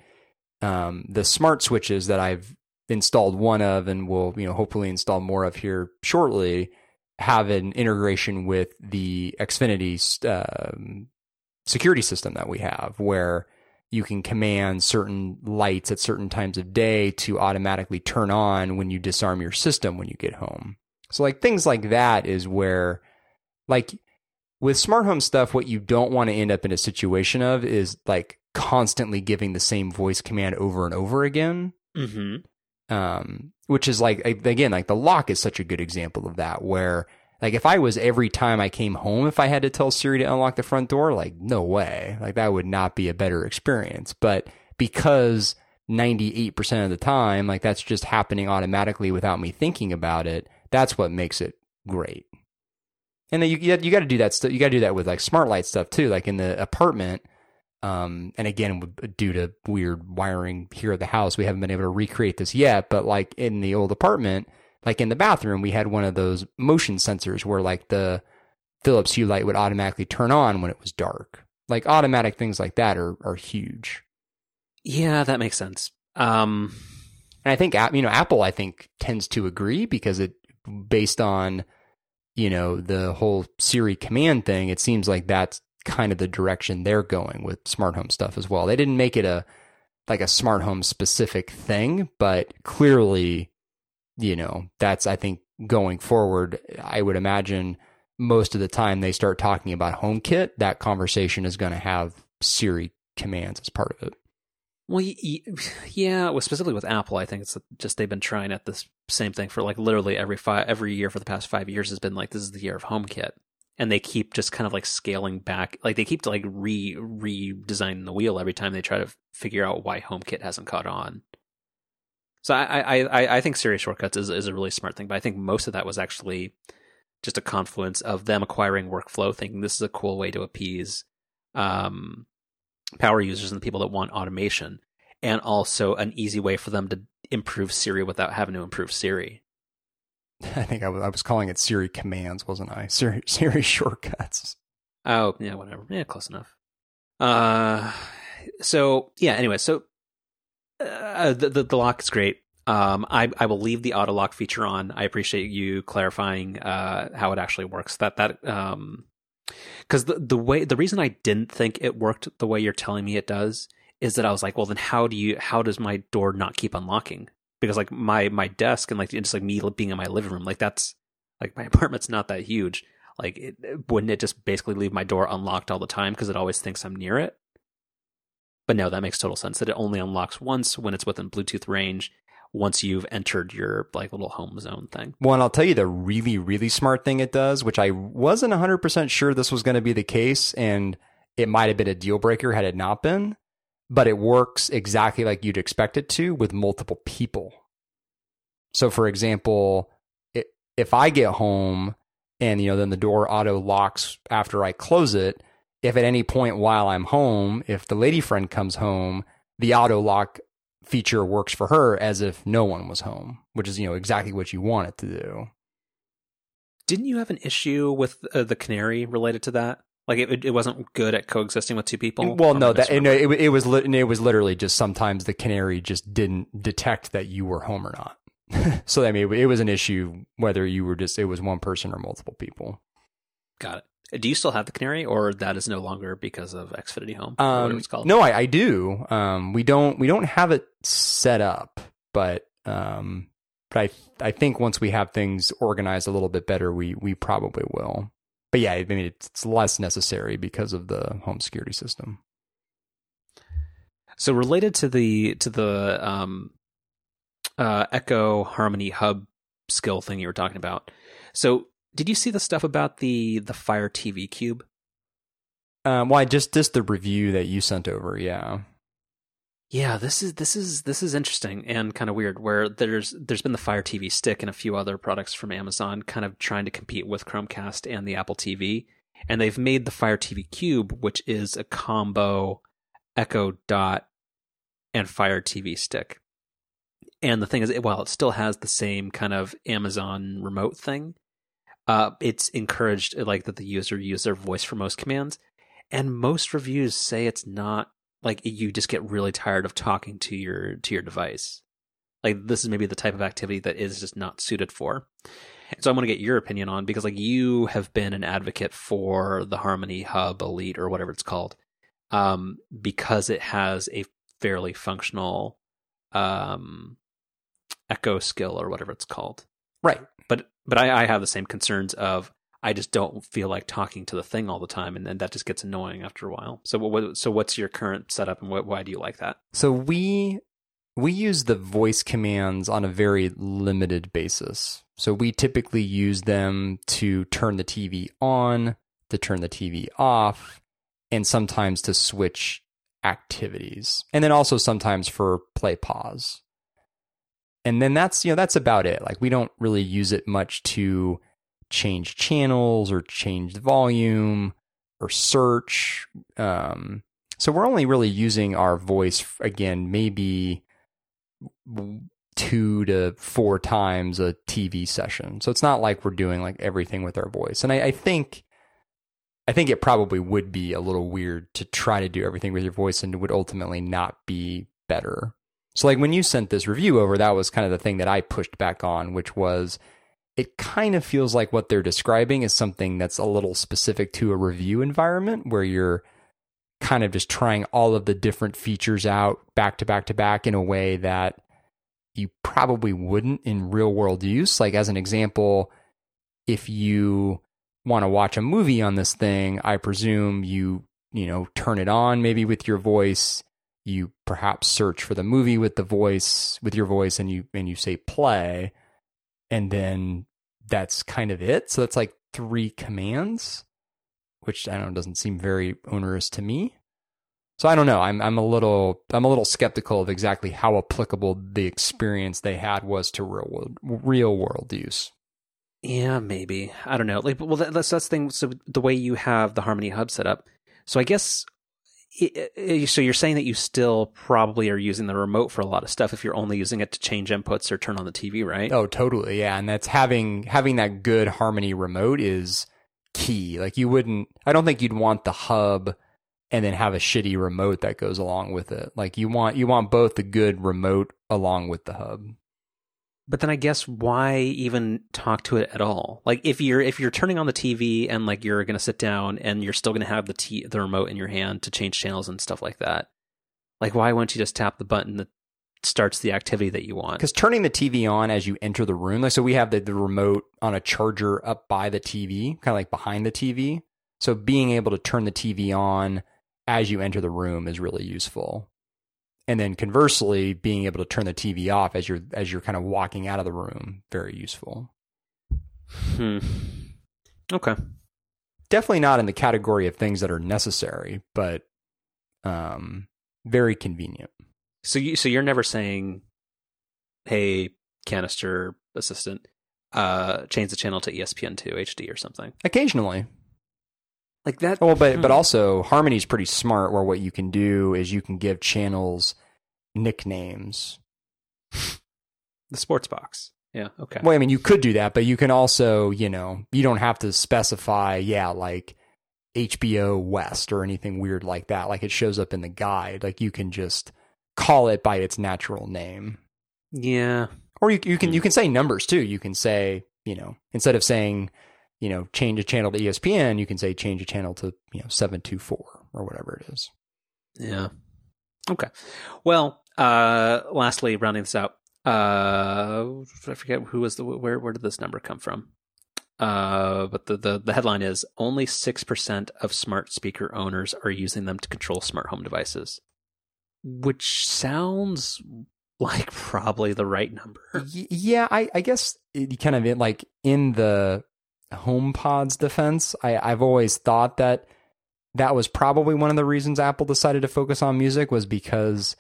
um, the smart switches that I've installed one of and will you know hopefully install more of here shortly have an integration with the Xfinity um, security system that we have where you can command certain lights at certain times of day to automatically turn on when you disarm your system when you get home. So like things like that is where like with smart home stuff what you don't want to end up in a situation of is like constantly giving the same voice command over and over again. Mm-hmm. Um, which is like again like the lock is such a good example of that where like if I was every time I came home, if I had to tell Siri to unlock the front door, like no way. Like that would not be a better experience. But because 98% of the time, like that's just happening automatically without me thinking about it, that's what makes it great. And then you you, got to do that stuff. You got to do that with like smart light stuff too. Like in the apartment, um, and again, due to weird wiring here at the house, we haven't been able to recreate this yet. But like in the old apartment, like in the bathroom, we had one of those motion sensors where like the Philips Hue light would automatically turn on when it was dark. Like automatic things like that are are huge. Yeah, that makes sense. Um, and I think you know Apple I think tends to agree because it based on you know the whole Siri command thing, it seems like that's kind of the direction they're going with smart home stuff as well. They didn't make it a like a smart home specific thing, but clearly you know, that's, I think, going forward, I would imagine most of the time they start talking about HomeKit, that conversation is going to have Siri commands as part of it. Well, yeah, well, specifically with Apple, I think it's just they've been trying at this same thing for like literally every five every year for the past five years has been like this is the year of HomeKit, and they keep just kind of like scaling back, like they keep like re redesigning the wheel every time they try to figure out why HomeKit hasn't caught on. So I, I, I think Siri shortcuts is, is a really smart thing, but I think most of that was actually just a confluence of them acquiring workflow, thinking this is a cool way to appease um, power users and the people that want automation, and also an easy way for them to improve Siri without having to improve Siri. <laughs> I think I was, I was calling it Siri commands, wasn't I? <laughs> Siri, Siri shortcuts. Oh, yeah, whatever. Yeah, close enough. Uh, so yeah. Anyway, so uh, the, the, the lock is great. Um, I I will leave the auto lock feature on. I appreciate you clarifying uh, how it actually works. That that um, because the the way the reason I didn't think it worked the way you're telling me it does is that I was like, well, then how do you how does my door not keep unlocking? Because like my my desk and like just like me being in my living room, like that's like my <laughs> apartment's not that huge. Like, it, wouldn't it just basically leave my door unlocked all the time because it always thinks I'm near it? But no, that makes total sense that it only unlocks once when it's within Bluetooth range once you've entered your like little home zone thing. Well, and I'll tell you the really, really smart thing it does, which I wasn't 100% sure this was going to be the case, and it might have been a deal breaker had it not been, but it works exactly like you'd expect it to with multiple people. So, for example, if I get home and, you know, then the door auto locks after I close it, if at any point while I'm home, if the lady friend comes home, the auto lock feature works for her as if no one was home, which is, you know, exactly what you want it to do. Didn't you have an issue with uh, the canary related to that? Like it, it wasn't good at coexisting with two people. Well, no, that it, it, it was it was literally just sometimes the canary just didn't detect that you were home or not. <laughs> so I mean, it was an issue whether you were just it was one person or multiple people. Got it. Do you still have the Canary, or that is no longer because of Xfinity Home? Um, it's called. No, I, I do. Um, we don't we don't have it set up, but um, but I I think once we have things organized a little bit better, we we probably will. But yeah, I mean it's, it's less necessary because of the home security system. So related to the to the um, uh, Echo Harmony Hub skill thing you were talking about. So did you see the stuff about the the Fire TV Cube? Um, well, just just the review that you sent over, yeah. Yeah, this is this is this is interesting and kind of weird. Where there's there's been the Fire TV Stick and a few other products from Amazon, kind of trying to compete with Chromecast and the Apple TV, and they've made the Fire TV Cube, which is a combo Echo Dot and Fire TV Stick. And the thing is, while it still has the same kind of Amazon remote thing, uh, it's encouraged like that the user use their voice for most commands. And most reviews say it's not like you just get really tired of talking to your to your device. Like this is maybe the type of activity that is just not suited for. And so I want to get your opinion on because like you have been an advocate for the Harmony Hub Elite or whatever it's called, um, because it has a fairly functional um, echo skill or whatever it's called. Right. But but I, I have the same concerns of I just don't feel like talking to the thing all the time, and then that just gets annoying after a while. So what so what's your current setup, and what, why do you like that? So we we use the voice commands on a very limited basis. So we typically use them to turn the TV on, to turn the TV off, and sometimes to switch activities. And then also sometimes for play pause. And then that's, you know, that's about it. Like we don't really use it much to change channels or change the volume or search. Um, so we're only really using our voice again, maybe two to four times a TV session. So it's not like we're doing like everything with our voice. And I, I think I think it probably would be a little weird to try to do everything with your voice and it would ultimately not be better. So like when you sent this review over, that was kind of the thing that I pushed back on, which was it kind of feels like what they're describing is something that's a little specific to a review environment where you're kind of just trying all of the different features out back to back to back in a way that you probably wouldn't in real world use. Like, as an example, if you want to watch a movie on this thing, I presume you, you know, turn it on maybe with your voice. You perhaps search for the movie with the voice, with your voice, and you, and you say play. And then that's kind of it. So that's like three commands which I don't know doesn't seem very onerous to me. So I don't know. I'm I'm a little I'm a little skeptical of exactly how applicable the experience they had was to real world real world use. Yeah, maybe. I don't know. Like, well, that's that's the thing. So the way you have the Harmony Hub set up, so I guess. So you're saying that you still probably are using the remote for a lot of stuff if you're only using it to change inputs or turn on the TV, right? Oh, totally. Yeah, and that's having having that good Harmony remote is key. Like you wouldn't I don't think you'd want the hub and then have a shitty remote that goes along with it. Like you want you want both the good remote along with the hub. But then I guess why even talk to it at all? Like if you're if you're turning on the TV and like you're going to sit down and you're still going to have the t- the remote in your hand to change channels and stuff like that. Like why wouldn't you just tap the button that starts the activity that you want? Because turning the TV on as you enter the room, like so we have the, the remote on a charger up by the TV, kind of like behind the TV. So being able to turn the TV on as you enter the room is really useful. And then conversely, being able to turn the TV off as you're as you're kind of walking out of the room, very useful. Hmm. Okay. Definitely not in the category of things that are necessary, but um, very convenient. So you so you're never saying, "Hey, canister assistant, uh, change the channel to ESPN two HD or something." Occasionally, like that. Oh, but hmm. but also Harmony's pretty smart. Where what you can do is you can give channels nicknames. the sports box. Yeah. Okay. Well, I mean, you could do that, but you can also, you know, you don't have to specify, yeah, like HBO West or anything weird like that. Like it shows up in the guide. Like you can just call it by its natural name. Yeah. Or you you can you can say numbers too. You can say, you know, instead of saying you know, change a channel to ESPN, you can say change a channel to, you know, 724 or whatever it is. Yeah. Okay. Well, uh, lastly, rounding this out, uh, I forget who was the where where did this number come from? Uh, but the, the the headline is only six percent of smart speaker owners are using them to control smart home devices, which sounds like <laughs> probably the right number. Yeah, I, I guess kind of in, like in the HomePod's defense, I, I've always thought that that was probably one of the reasons Apple decided to focus on music was because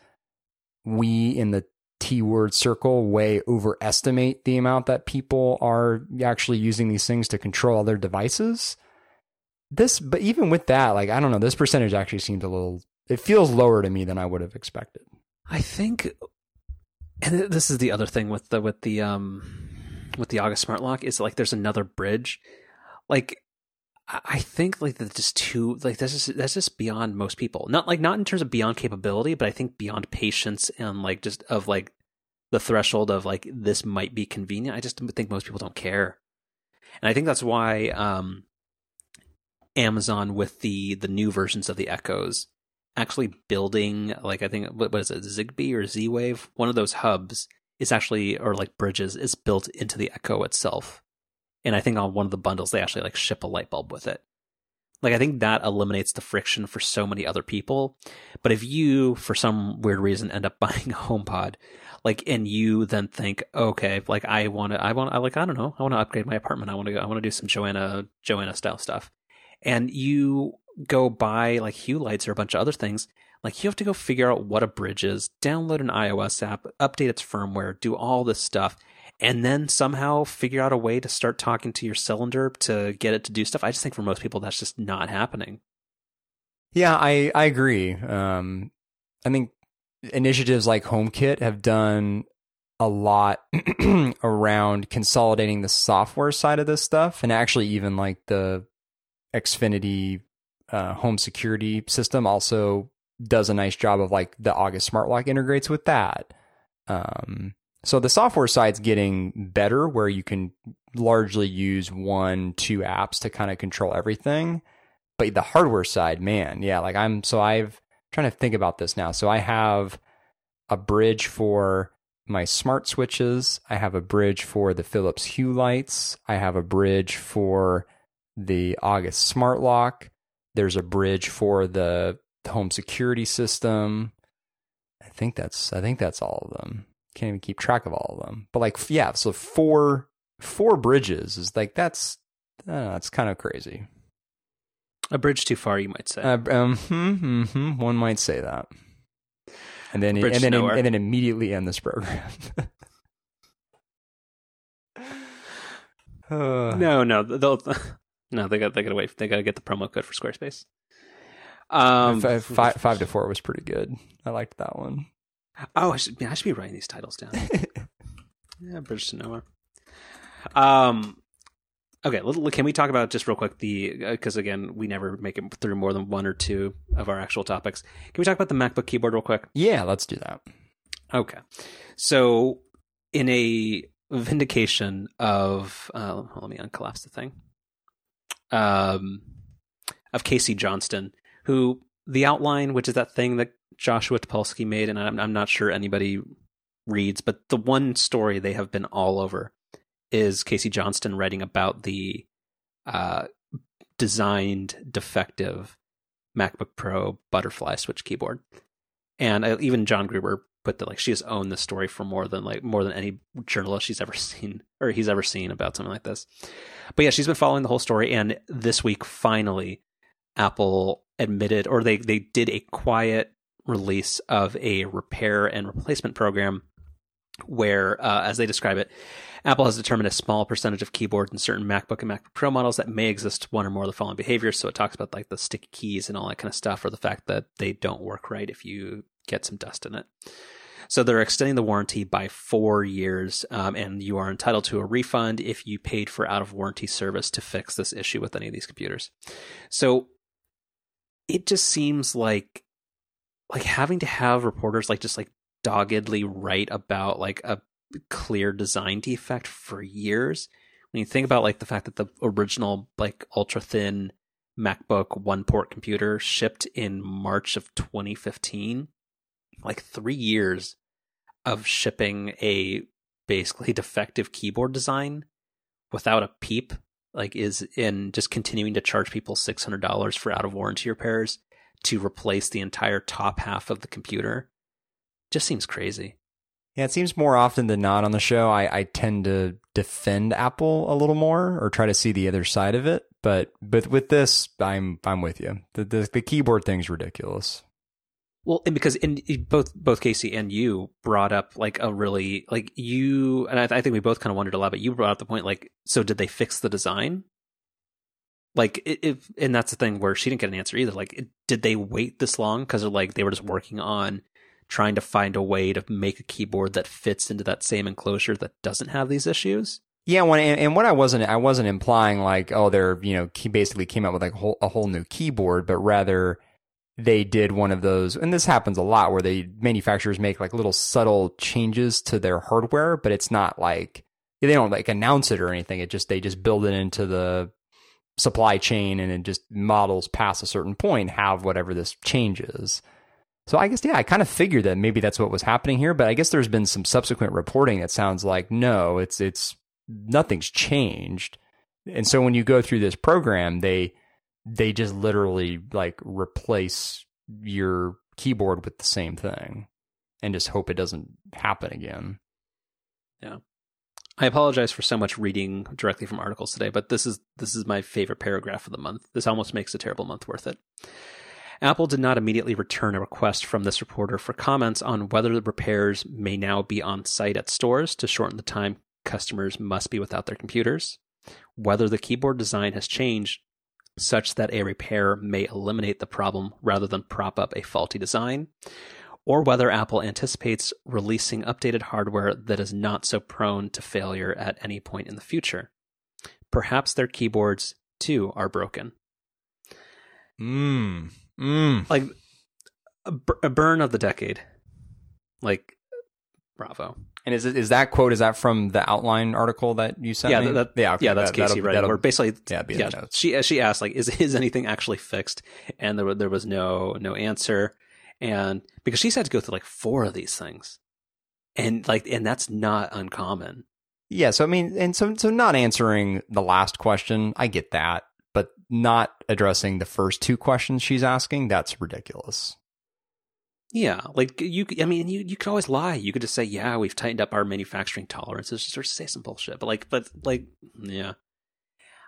we in the T word circle way overestimate the amount that people are actually using these things to control other devices. This, but even with that, like, I don't know, this percentage actually seems a little, it feels lower to me than I would have expected. I think, and this is the other thing with the with the um with the August Smart Lock is like there's another bridge. Like I think like that's just too like that's just that's just beyond most people. Not like not in terms of beyond capability, but I think beyond patience and like just of like the threshold of like this might be convenient. I just think most people don't care, and I think that's why um, Amazon with the the new versions of the Echoes actually building like I think what, what is it Zigbee or Z Wave one of those hubs is actually or like bridges is built into the Echo itself and I think on one of the bundles they actually like ship a light bulb with it. Like I think that eliminates the friction for so many other people. But if you, for some weird reason, end up <laughs> buying a HomePod, like, and you then think, okay, like I want to, I want, I like, I don't know, I want to upgrade my apartment. I want to, go I want to do some Joanna, Joanna style stuff, and you go buy like Hue lights or a bunch of other things. Like you have to go figure out what a bridge is, download an iOS app, update its firmware, do all this stuff and then somehow figure out a way to start talking to your cylinder to get it to do stuff. I just think for most people that's just not happening. Yeah, I I agree. Um, I think initiatives like HomeKit have done a lot <clears throat> around consolidating the software side of this stuff, and actually even like the Xfinity uh, home security system also does a nice job of like the August Smart Lock integrates with that. Um, so the software side's getting better where you can largely use one, two apps to kind of control everything. But the hardware side, man, yeah, like I'm so I've trying to think about this now. So I have a bridge for my smart switches. I have a bridge for the Philips Hue lights. I have a bridge for the August Smart Lock. There's a bridge for the home security system. I think that's I think that's all of them can't even keep track of all of them. But like, yeah, so four four bridges is like that's that's kind of crazy. A bridge too far, you might say. Uh, um, hmm, hmm, one might say that. And then and then and then immediately end this program. uh, <laughs> no, no, they'll <laughs> no, they got they got to wait. They got to get the promo code for Squarespace. Um, five, five, five to four was pretty good. I liked that one. Oh, I should, I should be writing these titles down. <laughs> yeah, Bridge to Nowhere. Um, okay, can we talk about just real quick the because uh, again we never make it through more than one or two of our actual topics. Can we talk about the MacBook keyboard real quick? Yeah, let's do that. Okay, so in a vindication of uh, let me uncollapse the thing. Um, of Casey Johnston, who the outline, which is that thing that Joshua Topolsky made, and I'm, I'm not sure anybody reads, but the one story they have been all over is Casey Johnston writing about the uh, designed defective MacBook Pro butterfly switch keyboard. And I, even John Gruber put that like she has owned this story for more than like more than any journalist she's ever <laughs> seen or he's ever seen about something like this. But yeah, she's been following the whole story, and this week finally, Apple admitted or they they did a quiet release of a repair and replacement program where, uh, as they describe it, Apple has determined a small percentage of keyboards in certain MacBook and MacBook Pro models that may exist one or more of the following behaviors. So it talks about like the sticky keys and all that kind of stuff, or the fact that they don't work right if you get some dust in it. So they're extending the warranty by four years, um, and you are entitled to a refund if you paid for out of warranty service to fix this issue with any of these computers. So it just seems like like having to have reporters like just like doggedly write about like a clear design defect for years. When you think about like the fact that the original like ultra thin MacBook one port computer shipped in March of 2015, like three years of shipping a basically <laughs> defective keyboard design without a peep, like is in just continuing to charge people $600 for out of warranty repairs to replace the entire top half of the computer just seems crazy. Yeah, it seems more often than not on the show, I, I tend to defend Apple a little more or try to see the other side of it. But but with this, I'm I'm with you. The the, the keyboard thing's ridiculous. Well, and because in both both Casey and you brought up like a really like you and I, I think we both kind of wondered a lot, but you brought up the point like, so did they fix the design? Like, if and that's the thing where she didn't get an answer either. Like, did they wait this long because like they were just working on trying to find a way to make a keyboard that fits into that same enclosure that doesn't have these issues? Yeah, when and, and what I wasn't I wasn't implying like oh they're you know basically came out with like a whole, a whole new keyboard, but rather they did one of those, and this happens a lot where they manufacturers make like little subtle changes to their hardware, but it's not like they don't like announce it or anything. It just they just build it into the supply chain, and it just models past a certain point have whatever this changes. So I guess yeah, I kind of figured that maybe that's what was happening here, but I guess there's been some subsequent reporting that sounds like no, it's it's nothing's changed. And so when you go through this program, they they just literally like replace your keyboard with the same thing and just hope it doesn't happen again. Yeah. I apologize for so much reading directly from articles today, but this is this is my favorite paragraph of the month. This almost makes a terrible month worth it. Apple did not immediately return a request from this reporter for comments on whether the repairs may now be on site at stores to shorten the time customers must be without their computers, whether the keyboard design has changed such that a repair may eliminate the problem rather than prop up a faulty design, or whether Apple anticipates releasing updated hardware that is not so prone to failure at any point in the future. Perhaps their keyboards, too, are broken. Mm. Mm. Like a, a burn of the decade. Like, bravo. And is is that quote? Is that from the outline article that you sent yeah, me? That, yeah, okay, yeah. That's that, Casey right? Where basically, yeah, yeah she she asked like, is is anything actually fixed? And there there was no no answer, and because she's had to go through like four of these things, and like and that's not uncommon. Yeah, so I mean, and so so not answering the last question, I get that, but not addressing the first two questions she's asking, that's ridiculous. Yeah, like you. I mean, you you could always lie. You could just say, "Yeah, we've tightened up our manufacturing tolerances," just or say some bullshit. But like, but like, yeah,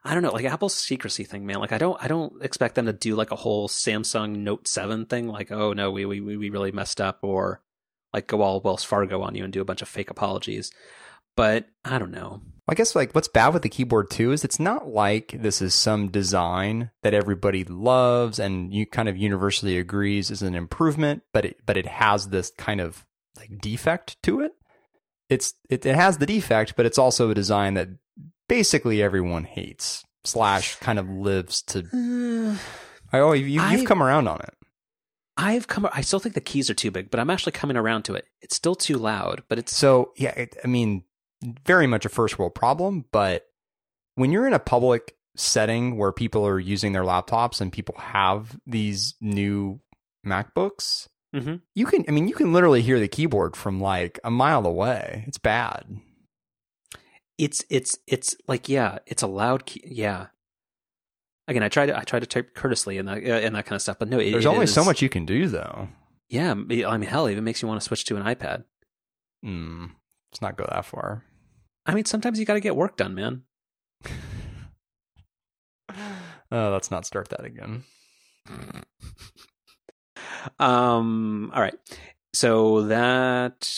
I don't know. Like Apple's secrecy thing, man. Like I don't, I don't expect them to do like a whole Samsung Note Seven thing. Like, oh no, we we we really messed up, or like go all Wells Fargo on you and do a bunch of fake apologies. But I don't know. I guess like what's bad with the keyboard too is it's not like this is some design that everybody loves and you kind of universally agrees is an improvement, but it but it has this kind of like defect to it. It's it, it has the defect, but it's also a design that basically everyone hates slash kind of lives to. <sighs> Uh, oh, you, you've I've, come around on it. I've come. I still think the keys are too big, but I'm actually coming around to it. It's still too loud, but it's so yeah. It, I mean, very much a first world problem, but when you're in a public setting where people are using their laptops and people have these new MacBooks, mm-hmm. you can, I mean, you can literally hear the keyboard from like a mile away. It's bad. It's, it's, it's like, yeah, it's a loud key. Yeah. Again, I try to, I try to type courteously and that, uh, and that kind of stuff, but no, it, there's it only is, so much you can do though. Yeah. I mean, hell, it even makes you want to switch to an iPad. Hmm. let's not go that far. I mean, sometimes you got to get work done, man. <laughs> uh, let's not start that again. um. All right. So that.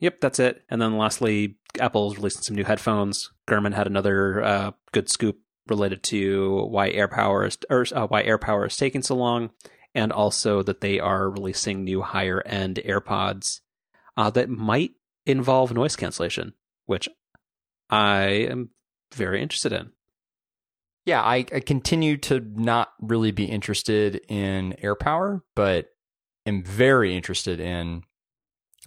Yep, that's it. And then lastly, Apple's releasing some new headphones. Gurman had another uh, good scoop related to why AirPower is or uh, why AirPower is taking so long, and also that they are releasing new higher end AirPods uh, that might involve noise cancellation, which I am very interested in. Yeah, I, I continue to not really be interested in AirPower, but am very interested in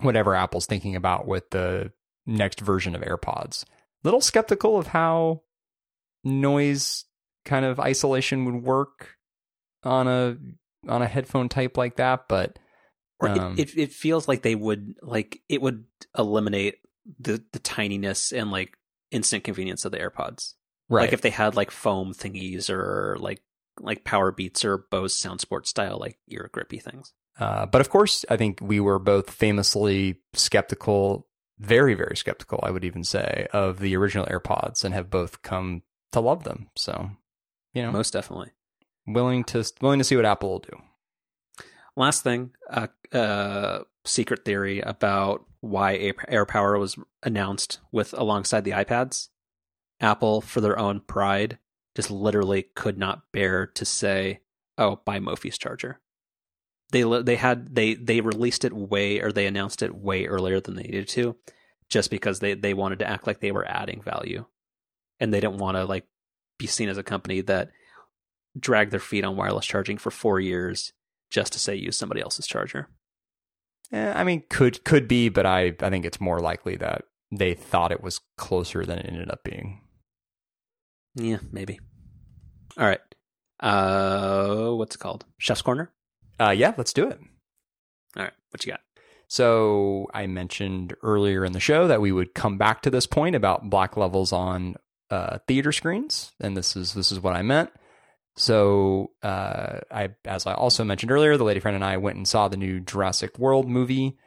whatever Apple's thinking about with the next version of AirPods. little skeptical of how noise kind of isolation would work on a on a headphone type like that, but Or it- Um, it, it feels like they would like it would eliminate the the tininess and like instant convenience of the AirPods. right. Like if they had like foam thingies or like like Power Beats or Bose Sound Sport style like ear grippy things. Uh, but of course, I think we were both famously skeptical, very, very skeptical, I would even say, of the original AirPods and have both come to love them. So, you know, Most definitely. willing to willing to see what Apple will do. Last thing, uh, uh, secret theory about why Air- Power was announced with alongside the iPads. Apple, for their own pride, just literally could not bear to say, "Oh, buy Mophie's charger." They they had they they released it way or they announced it way earlier than they needed to, just because they they wanted to act like they were adding value, and they didn't want to like be seen as a company that dragged their feet on wireless charging for four years just to say use somebody else's charger. Eh, I mean, could could be, but I I think it's more likely that they thought it was closer than it ended up being. Yeah, maybe. All right. Uh, what's it called? Chef's Corner. Uh, yeah, let's do it. All right. What you got? So I mentioned earlier in the show that we would come back to this point about black levels on uh, theater screens, and this is this is what I meant. So uh, I, as I also mentioned earlier, the lady friend and I went and saw the new Jurassic World movie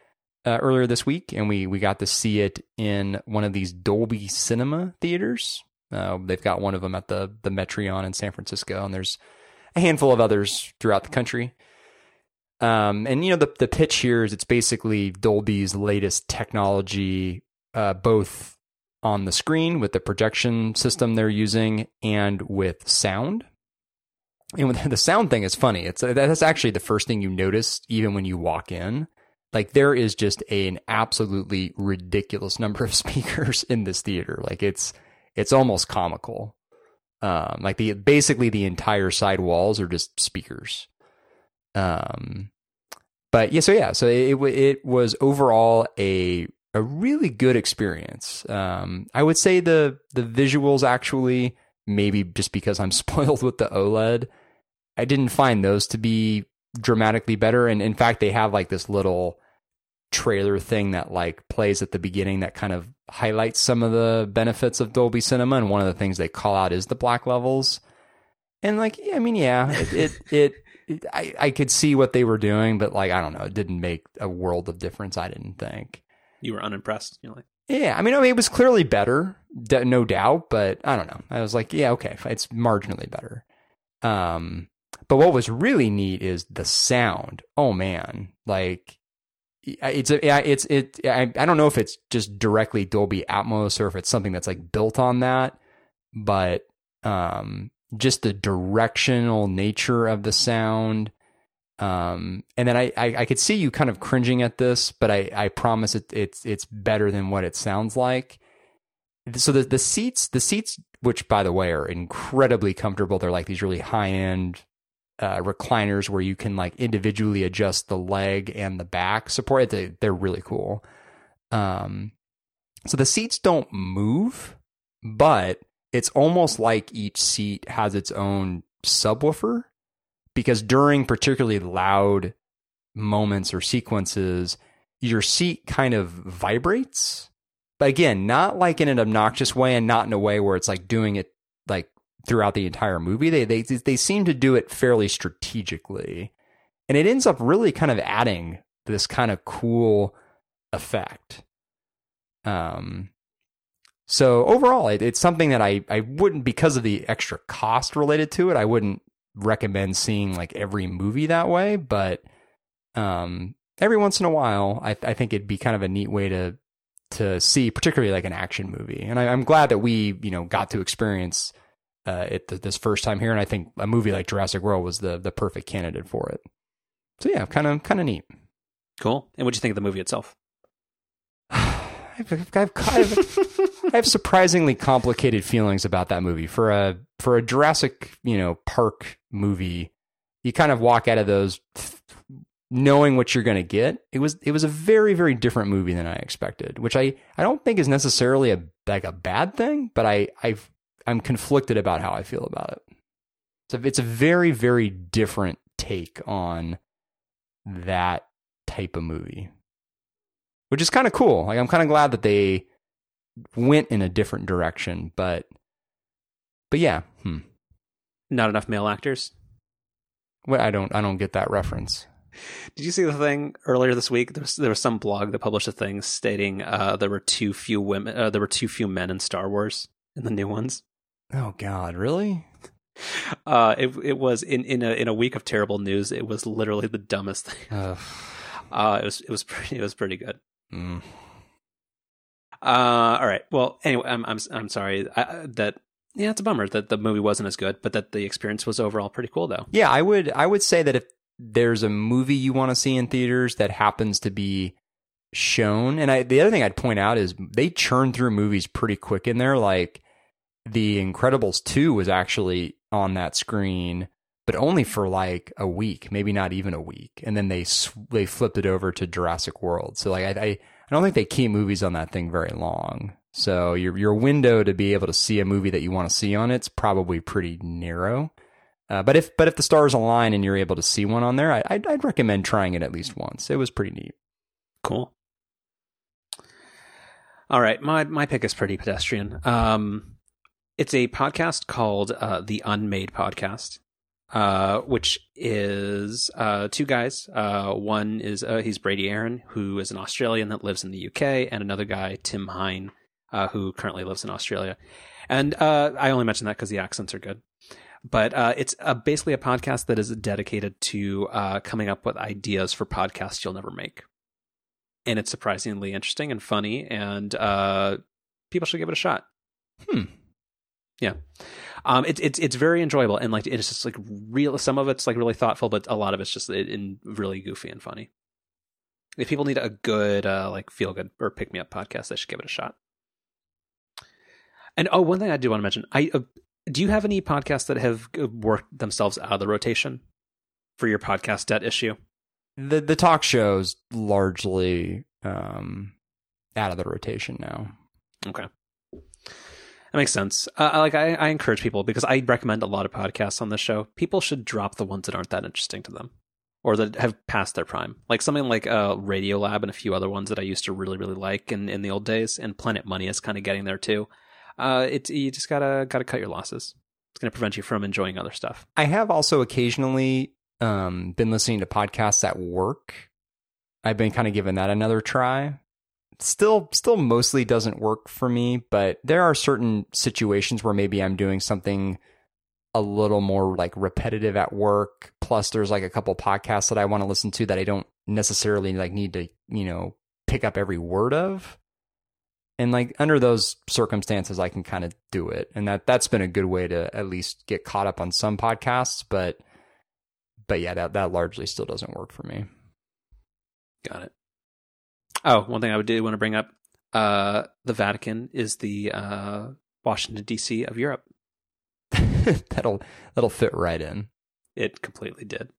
uh, earlier this week, and we we got to see it in one of these Dolby Cinema theaters. Uh, they've got one of them at the the Metreon in San Francisco, and there's a handful of others throughout the country. Um, and you know the the pitch here is it's basically Dolby's latest technology, uh, both on the screen with the projection system they're using and with sound. And <laughs> the sound thing is funny. It's that's actually the first thing you notice even when you walk in. Like there is just a, an absolutely ridiculous <laughs> number of speakers in this theater. Like it's it's almost comical. Um, like the basically the entire side walls are just speakers. Um, but yeah, so yeah, so it it, it was overall a a really good experience. Um, I would say the the visuals actually maybe just because I'm <laughs> spoiled with the OLED, I didn't find those to be dramatically better. And in fact, they have like this little trailer thing that like plays at the beginning that kind of highlights some of the benefits of Dolby Cinema. And one of the things they call out is the black levels. And like, yeah, I mean, yeah, it, it, it, I, I could see what they were doing, but like, I don't know, it didn't make a world of difference. I didn't think. You were unimpressed. You're like, Yeah, I mean, I mean, it was clearly better, no doubt, but I don't know. I was like, yeah, okay, it's marginally better. Um, but what was really neat is the sound. Oh man, like it's a, it's it. I, I don't know if it's just directly Dolby Atmos or if it's something that's like built on that, but um, just the directional nature of the sound. Um, and then I, I, I could see you kind of cringing at this, but I, I promise it, it's, it's better than what it sounds like. So the, the seats, the seats, which by the way are incredibly comfortable. They're like these really high end, uh, recliners where you can like individually adjust the leg and the back support. They, they're really cool. Um, so the seats don't move, but it's almost like each seat has its own subwoofer because during particularly loud moments or sequences, your seat kind of vibrates. But again, not like in an obnoxious way and not in a way where it's like doing it like throughout the entire movie. They they they seem to do it fairly strategically. And it ends up really kind of adding this kind of cool effect. Um so overall, it, it's something that I, I wouldn't because of the extra cost related to it. I wouldn't recommend seeing like every movie that way, but um, every once in a while, I, I think it'd be kind of a neat way to to see, particularly like an action movie. And I, I'm glad that we you know got to experience uh, it th- this first time here. And I think a movie like Jurassic World was the the perfect candidate for it. So yeah, kind of kind of neat. cool. And what'd you think of the movie itself? <sighs> I've, I've, I've, I have <laughs> surprisingly complicated feelings about that movie. For a for a Jurassic, you know, Park movie, you kind of walk out of those knowing what you're going to get, it was it was a very very different movie than I expected, which I I don't think is necessarily a like a bad thing, but I I I'm conflicted about how I feel about it. So it's a very very different take on that type of movie, which is kind of cool. Like I'm kind of glad that they went in a different direction, but but yeah, hmm. Not enough male actors. Well, I don't I don't get that reference. Did you see the thing earlier this week? There was, there was some blog that published a thing stating uh, there were too few women, uh, there were too few men in Star Wars in the new ones. Oh God, really? Uh, it it was in in a in a week of terrible news. It was literally the dumbest thing. <laughs> Uh, it was it was pretty it was pretty good. Mm. Uh, all right. Well, anyway, I'm I'm I'm sorry I, that yeah, it's a bummer that the movie wasn't as good, but that the experience was overall pretty cool though. Yeah, I would I would say that if there's a movie you want to see in theaters that happens to be shown, and I the other thing I'd point out is they churn through movies pretty quick in there. Like The Incredibles two was actually on that screen, but only for like a week, maybe not even a week, and then they they flipped it over to Jurassic World. So like I, I I don't think they keep movies on that thing very long. So your your window to be able to see a movie that you want to see on it's probably pretty narrow. Uh, but if but if the stars align and you're able to see one on there, I, I'd, I'd recommend trying it at least once. It was pretty neat. Cool. All right, my my pick is pretty pedestrian. Um, it's a podcast called uh, the Unmade Podcast, uh, which is uh, two guys. Uh, one is uh, he's Brady Haran, who is an Australian that lives in the UK, and another guy, Tim Hein, uh, who currently lives in Australia. And I only mention that because the accents are good. But it's basically a podcast that is dedicated to coming up with ideas for podcasts you'll never make. And it's surprisingly interesting and funny, and people should give it a shot. Hmm. Yeah, um, it's it's it's very enjoyable, and like it's just like real. Some of it's like really thoughtful, but a lot of it's just in really goofy and funny. If people need a good uh, like feel good or pick me up podcast, they should give it a shot. And oh, one thing I do want to mention, I uh, do you have any podcasts that have uh, worked themselves out of the rotation for your podcast debt issue? The the talk shows largely um, out of the rotation now. Okay. That makes sense. Uh, like I, I encourage people because I recommend a lot of podcasts on this show. People should drop the ones that aren't that interesting to them, or that have passed their prime. Like something like uh, Radiolab and a few other ones that I used to really really like in, in the old days. And Planet Money is kind of getting there too. Uh, it's you just gotta gotta cut your losses. It's gonna prevent you from enjoying other stuff. I have also occasionally um, been listening to podcasts at work. I've been kind of giving that another try. Still, still mostly doesn't work for me, but there are certain situations where maybe I'm doing something a little more like repetitive at work. Plus, there's like a couple podcasts that I want to listen to that I don't necessarily like need to, you know, pick up every word of. And like under those circumstances, I can kind of do it, and that that's been a good way to at least get caught up on some podcasts. But but yeah, that that largely still doesn't work for me. Got it. Oh, one thing I would do want to bring up: uh, the Vatican is the uh, Washington D.C. of Europe. <laughs> that'll that'll fit right in. It completely did.